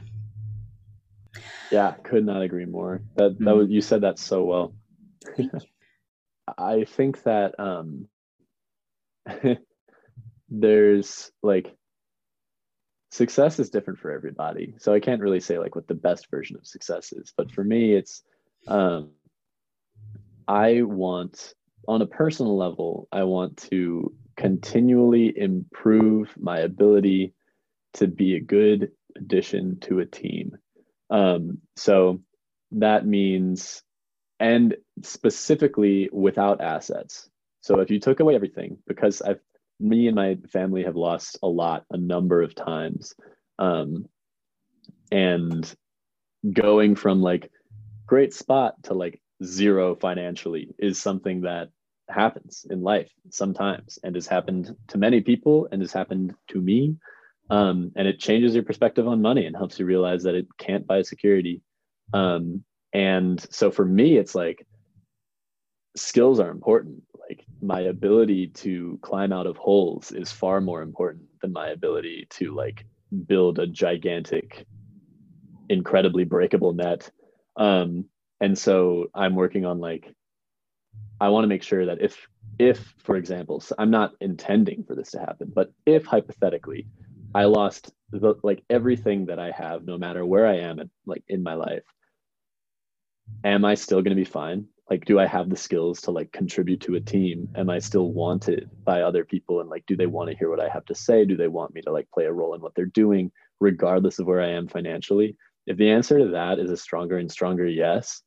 Yeah, could not agree more. That that Mhm. was you said that so well. I think that um there's like success is different for everybody. So I can't really say like what the best version of success is, but for me it's um I want on a personal level, I want to continually improve my ability to be a good addition to a team. Um, so that means, and specifically without assets. So if you took away everything, because I've, me and my family have lost a lot a number of times. Um, and going from like great spot to like zero financially is something that happens in life sometimes and has happened to many people and has happened to me. Um, and it changes your perspective on money and helps you realize that it can't buy security. Um, and so for me it's like skills are important. Like my ability to climb out of holes is far more important than my ability to like build a gigantic incredibly breakable net um, and so i'm working on like i want to make sure that if if for example so i'm not intending for this to happen but if hypothetically i lost the, like everything that i have no matter where i am like in my life am I still going to be fine? Like, do I have the skills to like contribute to a team? Am I still wanted by other people? And like, do they want to hear what I have to say? Do they want me to like play a role in what they're doing, regardless of where I am financially? If the answer to that is a stronger and stronger yes,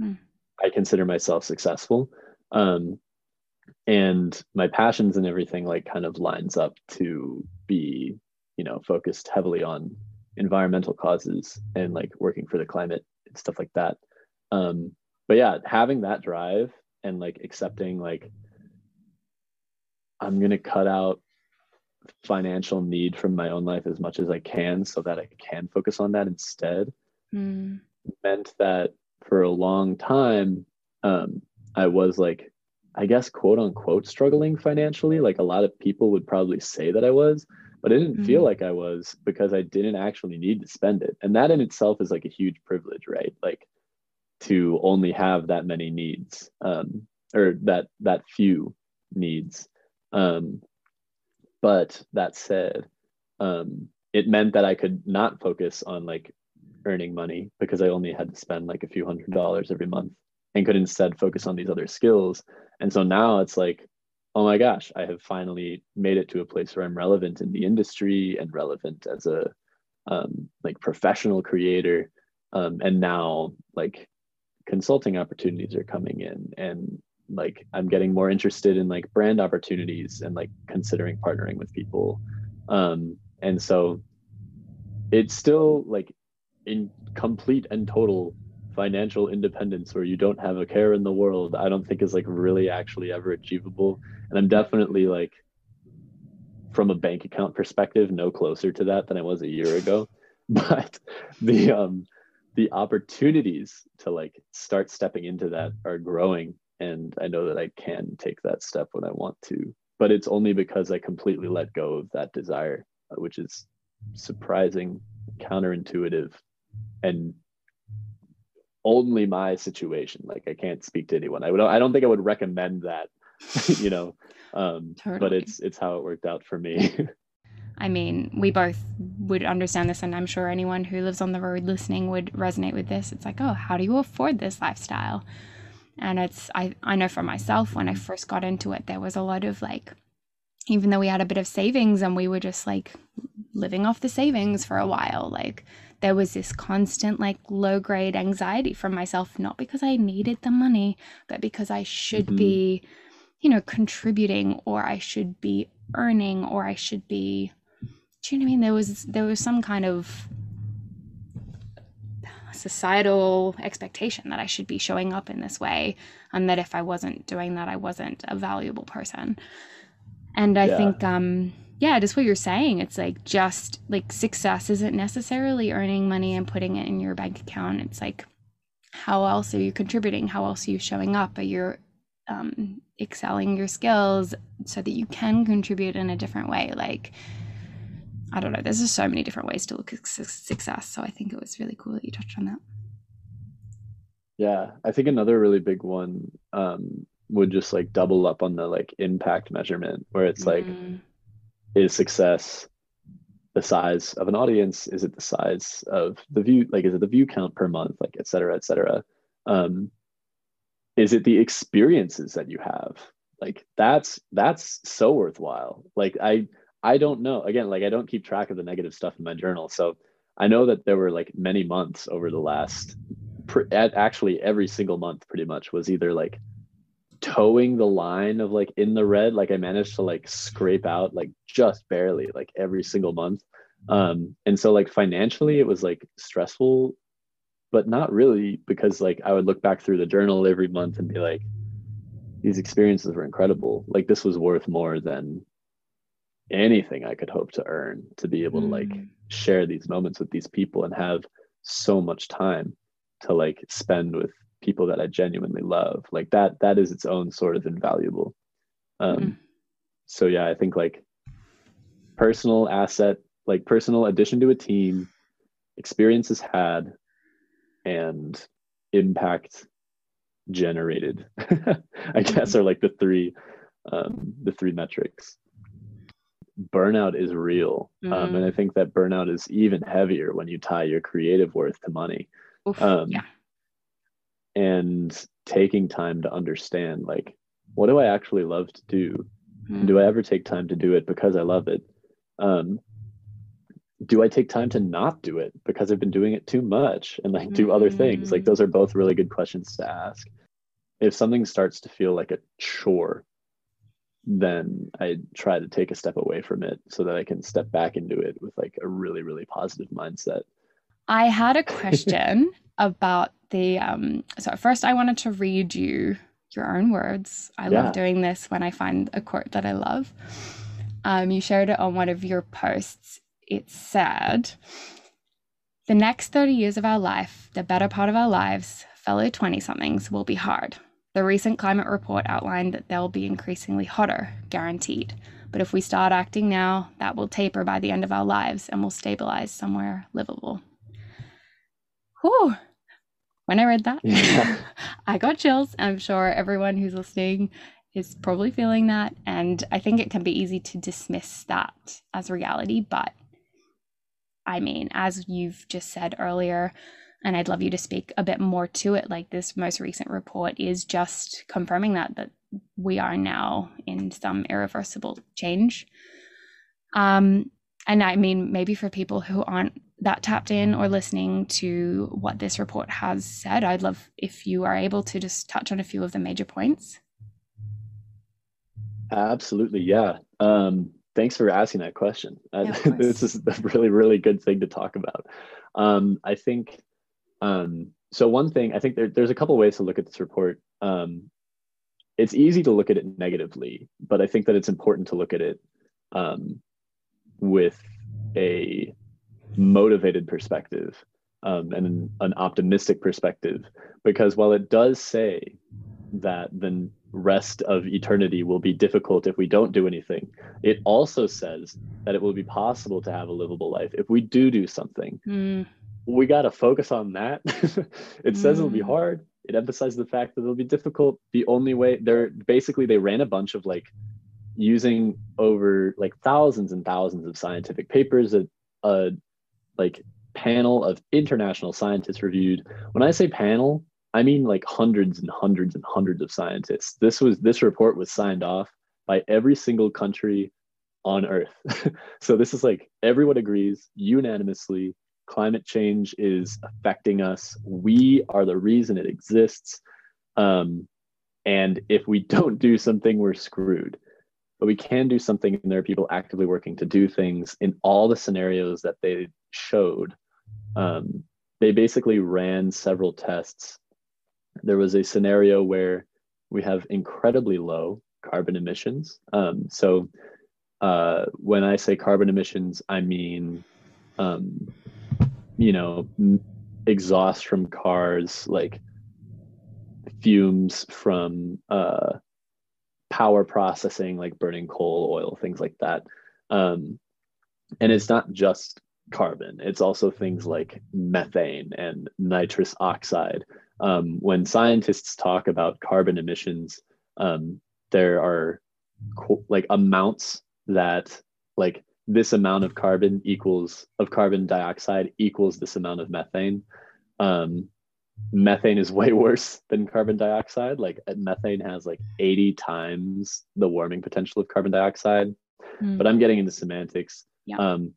mm. I consider myself successful. Um, and my passions and everything like kind of lines up to be, you know, focused heavily on environmental causes and like working for the climate and stuff like that. Um, but yeah, having that drive and like accepting like I'm gonna cut out financial need from my own life as much as I can so that I can focus on that instead mm. meant that for a long time um, I was like I guess quote unquote struggling financially like a lot of people would probably say that I was but it didn't mm. feel like I was because I didn't actually need to spend it and that in itself is like a huge privilege right like to only have that many needs um, or that that few needs. Um, but that said um, it meant that i could not focus on like earning money because i only had to spend like a few hundred dollars every month and could instead focus on these other skills. And so now it's like oh my gosh i have finally made it to a place where i'm relevant in the industry and relevant as a um, like professional creator. Um, and now like consulting opportunities are coming in and like i'm getting more interested in like brand opportunities and like considering partnering with people. Um and so it's still like in complete and total financial independence where you don't have a care in the world i don't think is like really actually ever achievable. And i'm definitely like from a bank account perspective no closer to that than i was a year ago. But the um the opportunities to like start stepping into that are growing and i know that i can take that step when i want to but it's only because i completely let go of that desire uh, which is surprising counterintuitive and only my situation. Like i can't speak to anyone. I would i don't think i would recommend that you know um totally. but it's it's how it worked out for me I mean, we both would understand this, and I'm sure anyone who lives on the road listening would resonate with this. It's like, oh, how do you afford this lifestyle? And it's, I, I know for myself, when I first got into it, there was a lot of like, even though we had a bit of savings and we were just like living off the savings for a while, like there was this constant like low grade anxiety from myself, not because I needed the money, but because I should mm-hmm. be, you know, contributing or I should be earning or I should be you know what I mean? There was there was some kind of societal expectation that I should be showing up in this way, and that if I wasn't doing that, I wasn't a valuable person. And I yeah. think, um, yeah, just what you're saying. It's like just like success isn't necessarily earning money and putting it in your bank account. It's like, how else are you contributing? How else are you showing up? Are you um, excelling your skills so that you can contribute in a different way? Like, I don't know. There's just so many different ways to look at success. So I think it was really cool that you touched on that. Yeah, I think another really big one um, would just like double up on the like impact measurement, where it's like, mm. is success the size of an audience? Is it the size of the view? Like, is it the view count per month? Like, et cetera, et cetera. Um, is it the experiences that you have? Like, that's that's so worthwhile. Like, I I don't know. Again, like I don't keep track of the negative stuff in my journal. So I know that there were like many months over the last, actually every single month pretty much was either like toeing the line of like in the red. Like I managed to like scrape out like just barely like every single month. Um, and so like financially it was like stressful, but not really because like I would look back through the journal every month and be like, these experiences were incredible. Like this was worth more than anything I could hope to earn to be able mm. to like mm. share these moments with these people and have so much time to like spend with people that I genuinely love. Like that that is its own sort of invaluable. Um mm. so yeah, I think like personal asset, like personal addition to a team, experiences had and impact generated i guess mm. are like the three um the three metrics burnout is real. Mm-hmm. Um, and I mm-hmm. think that burnout is even heavier when you tie your creative worth to money. Oof, um, yeah. and taking time to understand like what do i actually love to do Hmm. do i ever take time to do it because i love it um, do i take time to not do it because i've been doing it too much and like do other things like Mm. those are both really good questions to ask if something starts to feel like a chore then i try to take a step away from it so that i can step back into it with like a really really positive mindset I had a question about the um so first I wanted to read you your own words. I Yeah. love doing this when I find a quote that I love. Um you shared it on one of your posts. It said the next 30 years of our life, the better part of our lives, fellow 20 somethings will be hard. The recent climate report outlined that they'll be increasingly hotter, guaranteed. But if we start acting now, that will taper by the end of our lives and will stabilize somewhere livable. Whew. When I read that, Yeah. I got chills. I'm sure everyone who's listening is probably feeling that. And I think it can be easy to dismiss that as reality. But I mean, as you've just said earlier, and I'd love you to speak a bit more to it, like this most recent report is just confirming that, that we are now in some irreversible change. Um, and I mean, maybe for people who aren't that tapped in or listening to what this report has said, I'd love if you are able to just touch on a few of the major points. Absolutely, yeah. Um, thanks for asking that question. Yeah, this is a really, really good thing to talk about. Um, I think um, so. One thing I think there, there's a couple ways to look at this report. Um, it's easy to look at it negatively, but I think that it's important to look at it um, with a motivated perspective um, and an, an optimistic perspective, because while it does say that the rest of eternity will be difficult if we don't do anything. It also says that it will be possible to have a livable life if we do do something. Mm, We got to focus on that. it says it'll be Mm. hard. It emphasizes the fact that it'll be difficult. The only way they're basically they ran a bunch of like using over like thousands and thousands of scientific papers a, a like panel of international scientists reviewed. When I say panel, I mean like hundreds and hundreds and hundreds of scientists. This was this report was signed off by every single country on earth. so this is like everyone agrees unanimously climate change is affecting us. We are the reason it exists. Um, and if we don't do something, we're screwed. But we can do something, and there are people actively working to do things in all the scenarios that they showed. Um, they basically ran several tests there was a scenario where we have incredibly low carbon emissions. Um, so uh, when I say carbon emissions, I mean, um, you know, exhaust from cars, like fumes from uh, power processing, like burning coal, oil, things like that. Um, and it's not just carbon, it's also things like methane and nitrous oxide um, when scientists talk about carbon emissions, um, there are co- like amounts that like this amount of carbon equals of carbon dioxide equals this amount of methane. Um, methane is way worse than carbon dioxide. Like uh, methane has like 80 times the warming potential of carbon dioxide. mm, But I'm getting into semantics. Yeah. Um,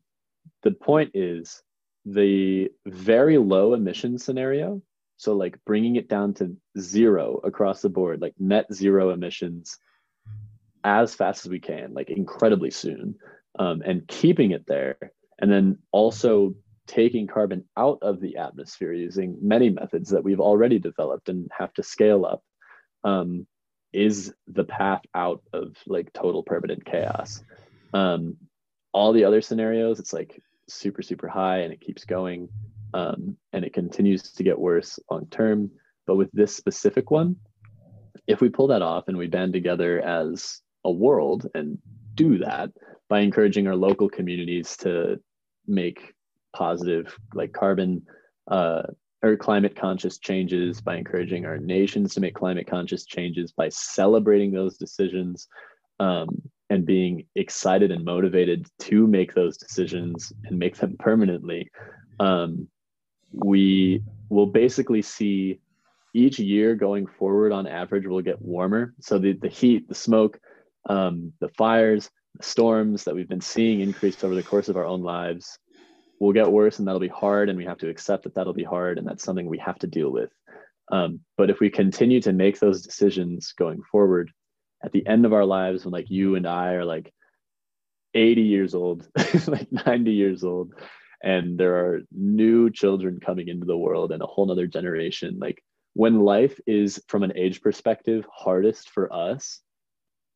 the point is the very low emission scenario so like bringing it down to zero across the board, like net zero emissions as fast as we can, like incredibly soon, um, and keeping it there. And then also taking carbon out of the atmosphere using many methods that we've already developed and have to scale up um, is the path out of like total permanent chaos. Um, all the other scenarios, it's like super, super high and it keeps going um, and it continues to get worse long term. But with this specific one, if we pull that off and we band together as a world and do that by encouraging our local communities to make positive, like carbon uh, or climate conscious changes, by encouraging our nations to make climate conscious changes, by celebrating those decisions. Um, and being excited and motivated to make those decisions and make them permanently, um, we will basically see each year going forward on average will get warmer so the, the heat the smoke um, the fires storms that we've been seeing increase over the course of our own lives will get worse and that'll be hard and we have to accept that that'll be hard and that's something we have to deal with. Um, but if we continue to make those decisions going forward at the end of our lives when like you and i are like 80 years old like 90 years old and there are new children coming into the world and a whole nother generation like when life is from an age perspective hardest for us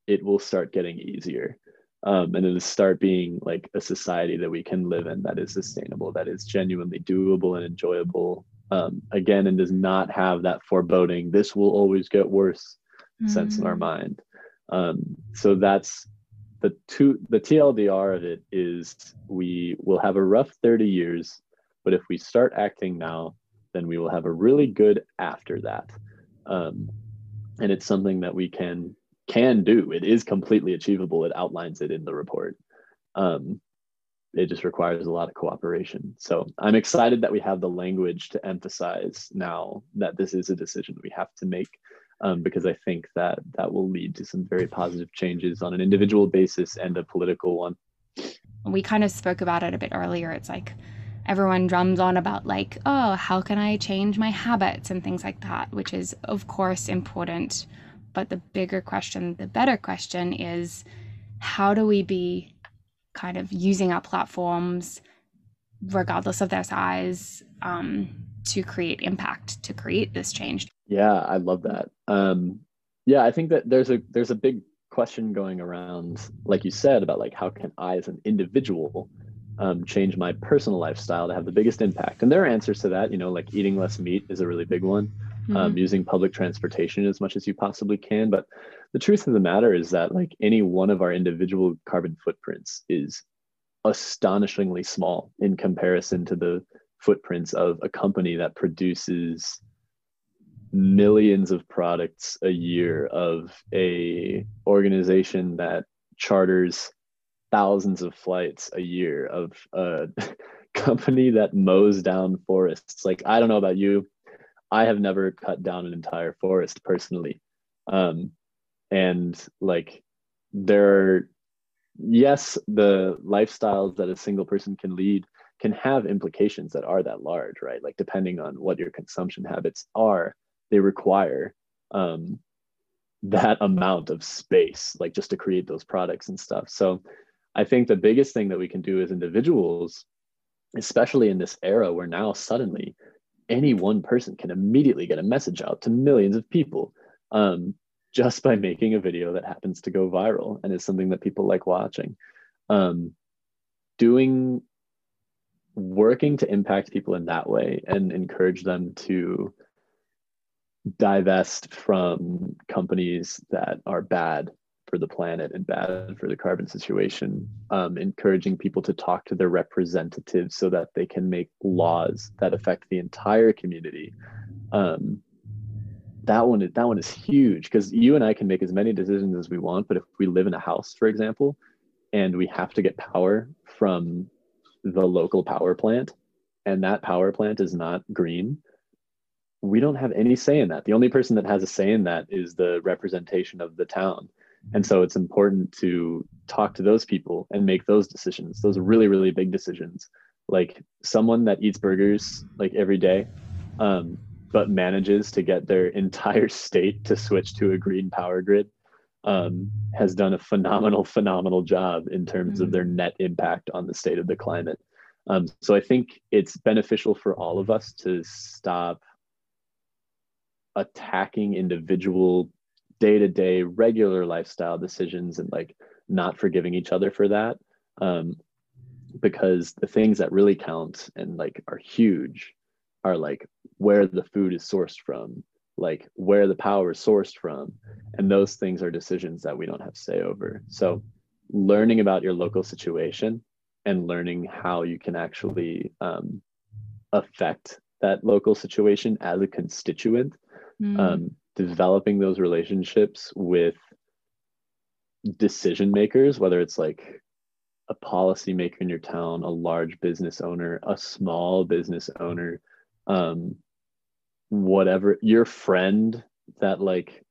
it will start getting easier um, and it'll start being like a society that we can live in that is sustainable that is genuinely doable and enjoyable um, again and does not have that foreboding this will always get worse mm-hmm. sense in our mm. mind um, so that's the two the tldr of it is we will have a rough 30 years but if we start acting now then we will have a really good after that um, and it's something that we can can do it is completely achievable it outlines it in the report um, it just requires a lot of cooperation so i'm excited that we have the language to emphasize now that this is a decision we have to make um, because I think that that will lead to some very positive changes on an individual basis and a political one. We kind of spoke about it a bit earlier. It's like everyone drums on about, like, oh, how can I change my habits and things like that, which is, of course, important. But the bigger question, the better question is how do we be kind of using our platforms, regardless of their size, um, to create impact, to create this change? Yeah, I love that. Um, yeah, I think that there's a there's a big question going around, like you said, about like how can I as an individual um, change my personal lifestyle to have the biggest impact? And there are answers to that. You know, like eating less meat is a really big one. Um, mm-hmm. Um, using public transportation as much as you possibly can. But the truth of the matter is that like any one of our individual carbon footprints is astonishingly small in comparison to the footprints of a company that produces millions of products a year of a organization that charters thousands of flights a year of a company that mows down forests like i don't know about you i have never cut down an entire forest personally um, and like there are yes the lifestyles that a single person can lead can have implications that are that large right like depending on what your consumption habits are they require um, that amount of space, like just to create those products and stuff. So I think the biggest thing that we can do as individuals, especially in this era where now suddenly any one person can immediately get a message out to millions of people um, just by making a video that happens to go viral and is something that people like watching. Um, doing working to impact people in that way and encourage them to divest from companies that are bad for the planet and bad for the carbon situation, um, encouraging people to talk to their representatives so that they can make laws that affect the entire community. Um, that one, that one is huge because you and I can make as many decisions as we want, but if we live in a house, for example, and we have to get power from the local power plant, and that power plant is not green, we don't have any say in that. The only person that has a say in that is the representation of the town. And so it's important to talk to those people and make those decisions. Those really, really big decisions. Like someone that eats burgers like every day, um, but manages to get their entire state to switch to a green power grid um, has done a phenomenal, phenomenal job in terms of their net impact on the state of the climate. Um, so I think it's beneficial for all of us to stop attacking individual day-to-day regular lifestyle decisions and like not forgiving each other for that um, because the things that really count and like are huge are like where the food is sourced from like where the power is sourced from and those things are decisions that we don't have say over so learning about your local situation and learning how you can actually um, affect that local situation as a constituent mm. um, developing those relationships with decision makers, whether it's like a policymaker in your town, a large business owner, a small business owner, um, whatever your friend that like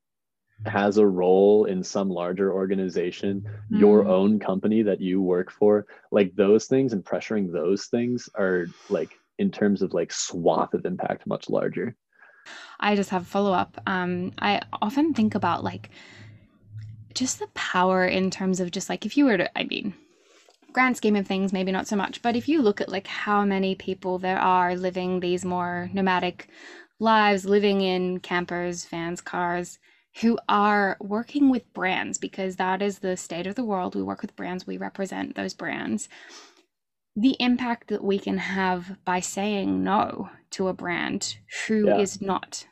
has a role in some larger organization, your Mm. own company that you work for, like those things and pressuring those things are like in terms of like swath of impact much larger. I just have a follow up. Um, I often think about like just the power in terms of just like if you were to, I mean, grand scheme of things, maybe not so much, but if you look at like how many people there are living these more nomadic lives, living in campers, vans, cars, who are working with brands because that is the state of the world. We work with brands, we represent those brands. The impact that we can have by saying no to a brand who is Yeah. not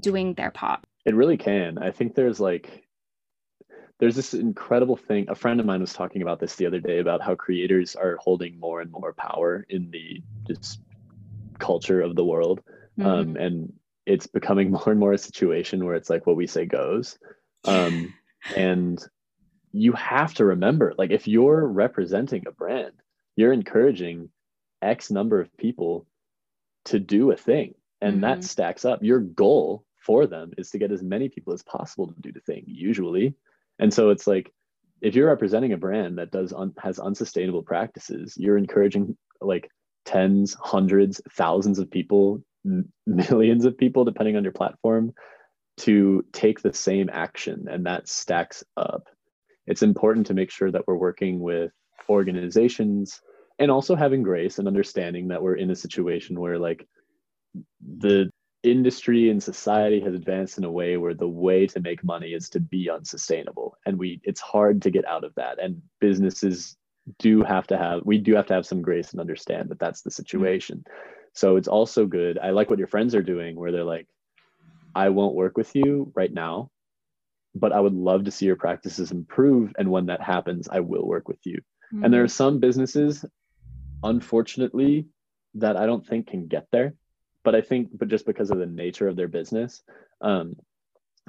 doing their part. It really can. I think there's like there's this incredible thing. A friend of mine was talking about this the other day about how creators are holding more and more power in the just culture of the world. Um, and it's becoming more and more a situation where it's like what we say goes. Um, and you have to remember, like if you're representing a brand, you're encouraging X number of people to do a thing. And that Mhm. stacks up. Your goal for them is to get as many people as possible to do the thing, usually. And so it's like if you're representing a brand that does un- has unsustainable practices, you're encouraging like tens, hundreds, thousands of people, m- millions of people, depending on your platform, to take the same action, and that stacks up. It's important to make sure that we're working with organizations and also having grace and understanding that we're in a situation where like the industry and society has advanced in a way where the way to make money is to be unsustainable. And we it's hard to get out of that. And businesses do have to have we do have to have some grace and understand that that's the mm-hmm. situation. So it's also good i like what your friends are doing where they're like i won't work with you right now but i would love to see your practices improve. And when that happens i will work with you. And there mm-hmm. are some businesses unfortunately that i don't think can get there but i think but just because of the nature of their business um,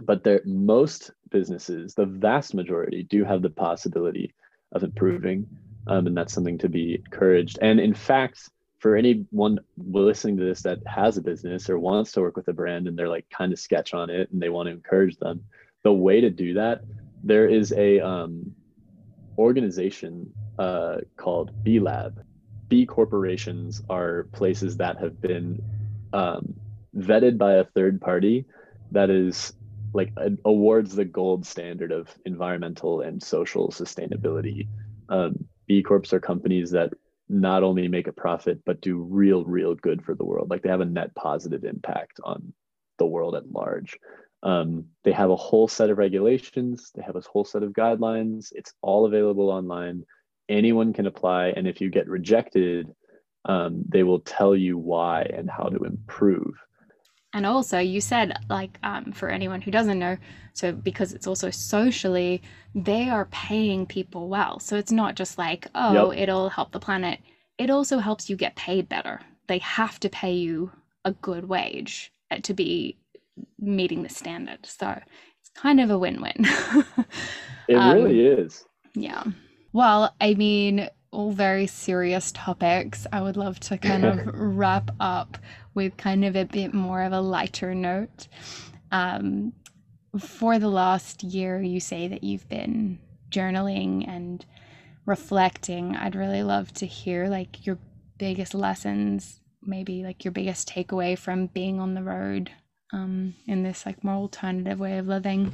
but there most businesses the vast majority do have the possibility of improving um, and that's something to be encouraged. And in fact for anyone listening to this that has a business or wants to work with a brand and they're like kind of sketch on it and they want to encourage them the way to do that there is a um, organization uh, called b lab. B corporations are places that have been um, vetted by a third party that is like awards the gold standard of environmental and social sustainability. Um, B Corps are companies that not only make a profit but do real, real good for the world. Like they have a net positive impact on the world at large. Um, they have a whole set of regulations. They have a whole set of guidelines. It's all available online. Anyone can apply, and if you get rejected, um, they will tell you why and how to improve. And also, you said, like, um, for anyone who doesn't know, so because it's also socially, they are paying people well. So it's not just like, oh, Yep. it'll help the planet. It also helps you get paid better. They have to pay you a good wage uh, to be meeting the standard. So it's kind of a win win. It Um, really is. Yeah. Well, I mean, all very serious topics. I would love to kind of wrap up with kind of a bit more of a lighter note. Um, for the last year, you say that you've been journaling and reflecting. I'd really love to hear like your biggest lessons, maybe like your biggest takeaway from being on the road um, in this like more alternative way of living.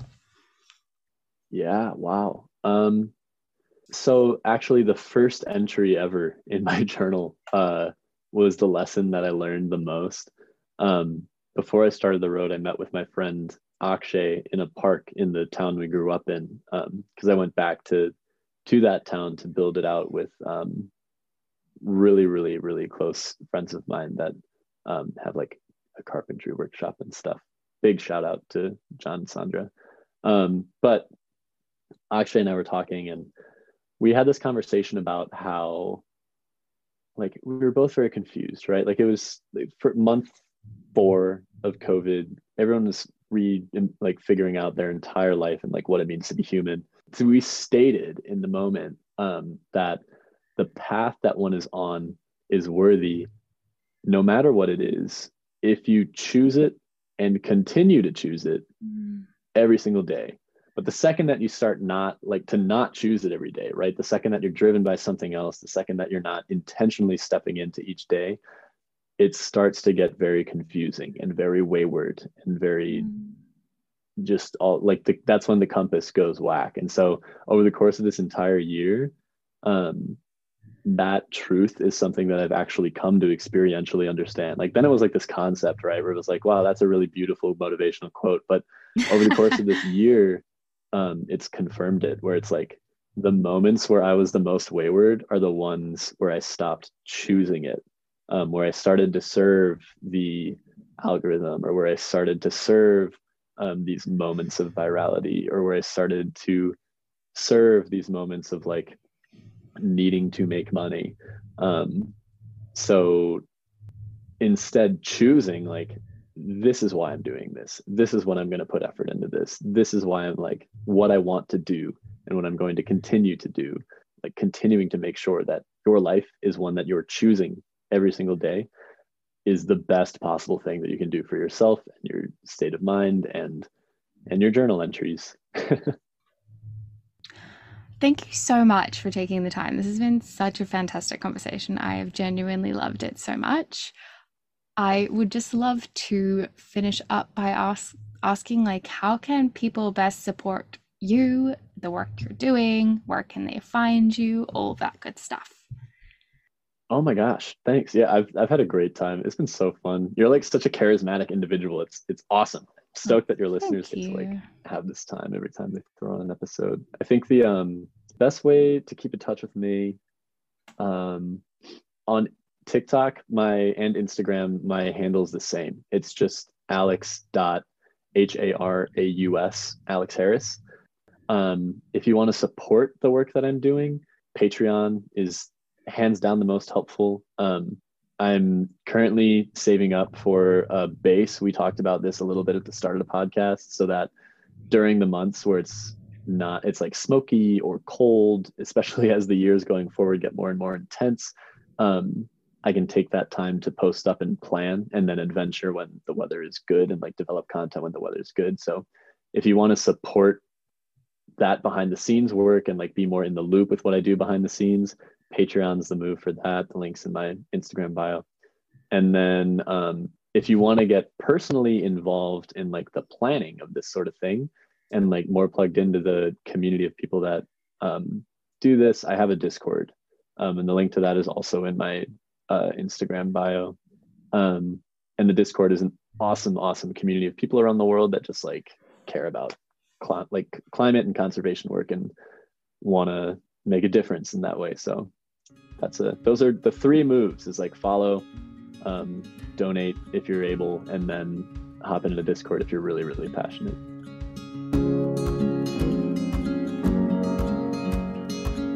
Yeah, wow. Um, so actually the first entry ever in my journal uh, was the lesson that I learned the most. Um, before I started the road, I met with my friend Akshay in a park in the town we grew up in because I went back to to that town to build it out with um, really, really, really close friends of mine that um, have like a carpentry workshop and stuff. Big shout out to John and Sandra. Um, but Akshay and I were talking, and we had this conversation about how, like, we were both very confused, right? Like, it was for month four of COVID, everyone was re like figuring out their entire life and like what it means to be human. So we stated in the moment um, that the path that one is on is worthy, no matter what it is. If you choose it and continue to choose it Mm. every single day. But the second that you start not like to not choose it every day, right? The second that you're driven by something else, the second that you're not intentionally stepping into each day, it starts to get very confusing and very wayward and very Mm. just all like the, that's when the compass goes whack. And so over the course of this entire year, um, that truth is something that I've actually come to experientially understand. Like then it was like this concept, right? Where it was like, wow, that's a really beautiful motivational quote. But over the course of this year, um, it's confirmed it where it's like the moments where I was the most wayward are the ones where I stopped choosing it, um, where I started to serve the algorithm or where I started to serve um, these moments of virality or where I started to serve these moments of like needing to make money. Um, so instead, choosing like, this is why I'm doing this. This is when I'm going to put effort into this. This is why I'm like what I want to do and what I'm going to continue to do. Like continuing to make sure that your life is one that you're choosing every single day is the best possible thing that you can do for yourself and your state of mind and and your journal entries. Thank you so much for taking the time. This has been such a fantastic conversation. I have genuinely loved it so much. I would just love to finish up by ask, asking like how can people best support you, the work you're doing, where can they find you, all that good stuff. Oh my gosh, thanks. Yeah, I've I've had a great time. It's been so fun. You're like such a charismatic individual. It's it's awesome. I'm stoked that your listeners Thank get to like have this time every time they throw on an episode. I think the um best way to keep in touch with me um on TikTok, my and Instagram, my handle's the same. It's just alex dot h a r a u s Alex Harris. Um, if you want to support the work that I'm doing, Patreon is hands down the most helpful. Um, I'm currently saving up for a base. We talked about this a little bit at the start of the podcast, so that during the months where it's not, it's like smoky or cold, especially as the years going forward get more and more intense. Um, I can take that time to post up and plan and then adventure when the weather is good and like develop content when the weather is good. So if you want to support that behind the scenes work and like be more in the loop with what I do behind the scenes, Patreon's the move for that. The link's in my Instagram bio. And then um, if you want to get personally involved in like the planning of this sort of thing and like more plugged into the community of people that um, do this, I have a Discord. Um, and the link to that is also in my uh, Instagram bio. Um, and the Discord is an awesome, awesome community of people around the world that just like care about cli- like climate and conservation work and want to make a difference in that way. So that's a those are the three moves is like follow, um, donate if you're able, and then hop into the Discord if you're really, really passionate.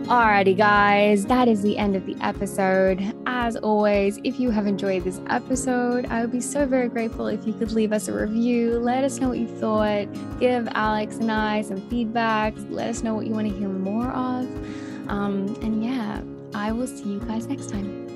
Alrighty, guys, that is the end of the episode. As always, if you have enjoyed this episode, I would be so very grateful if you could leave us a review. Let us know what you thought. Give Alex and I some feedback. Let us know what you want to hear more of. Um, and yeah, I will see you guys next time.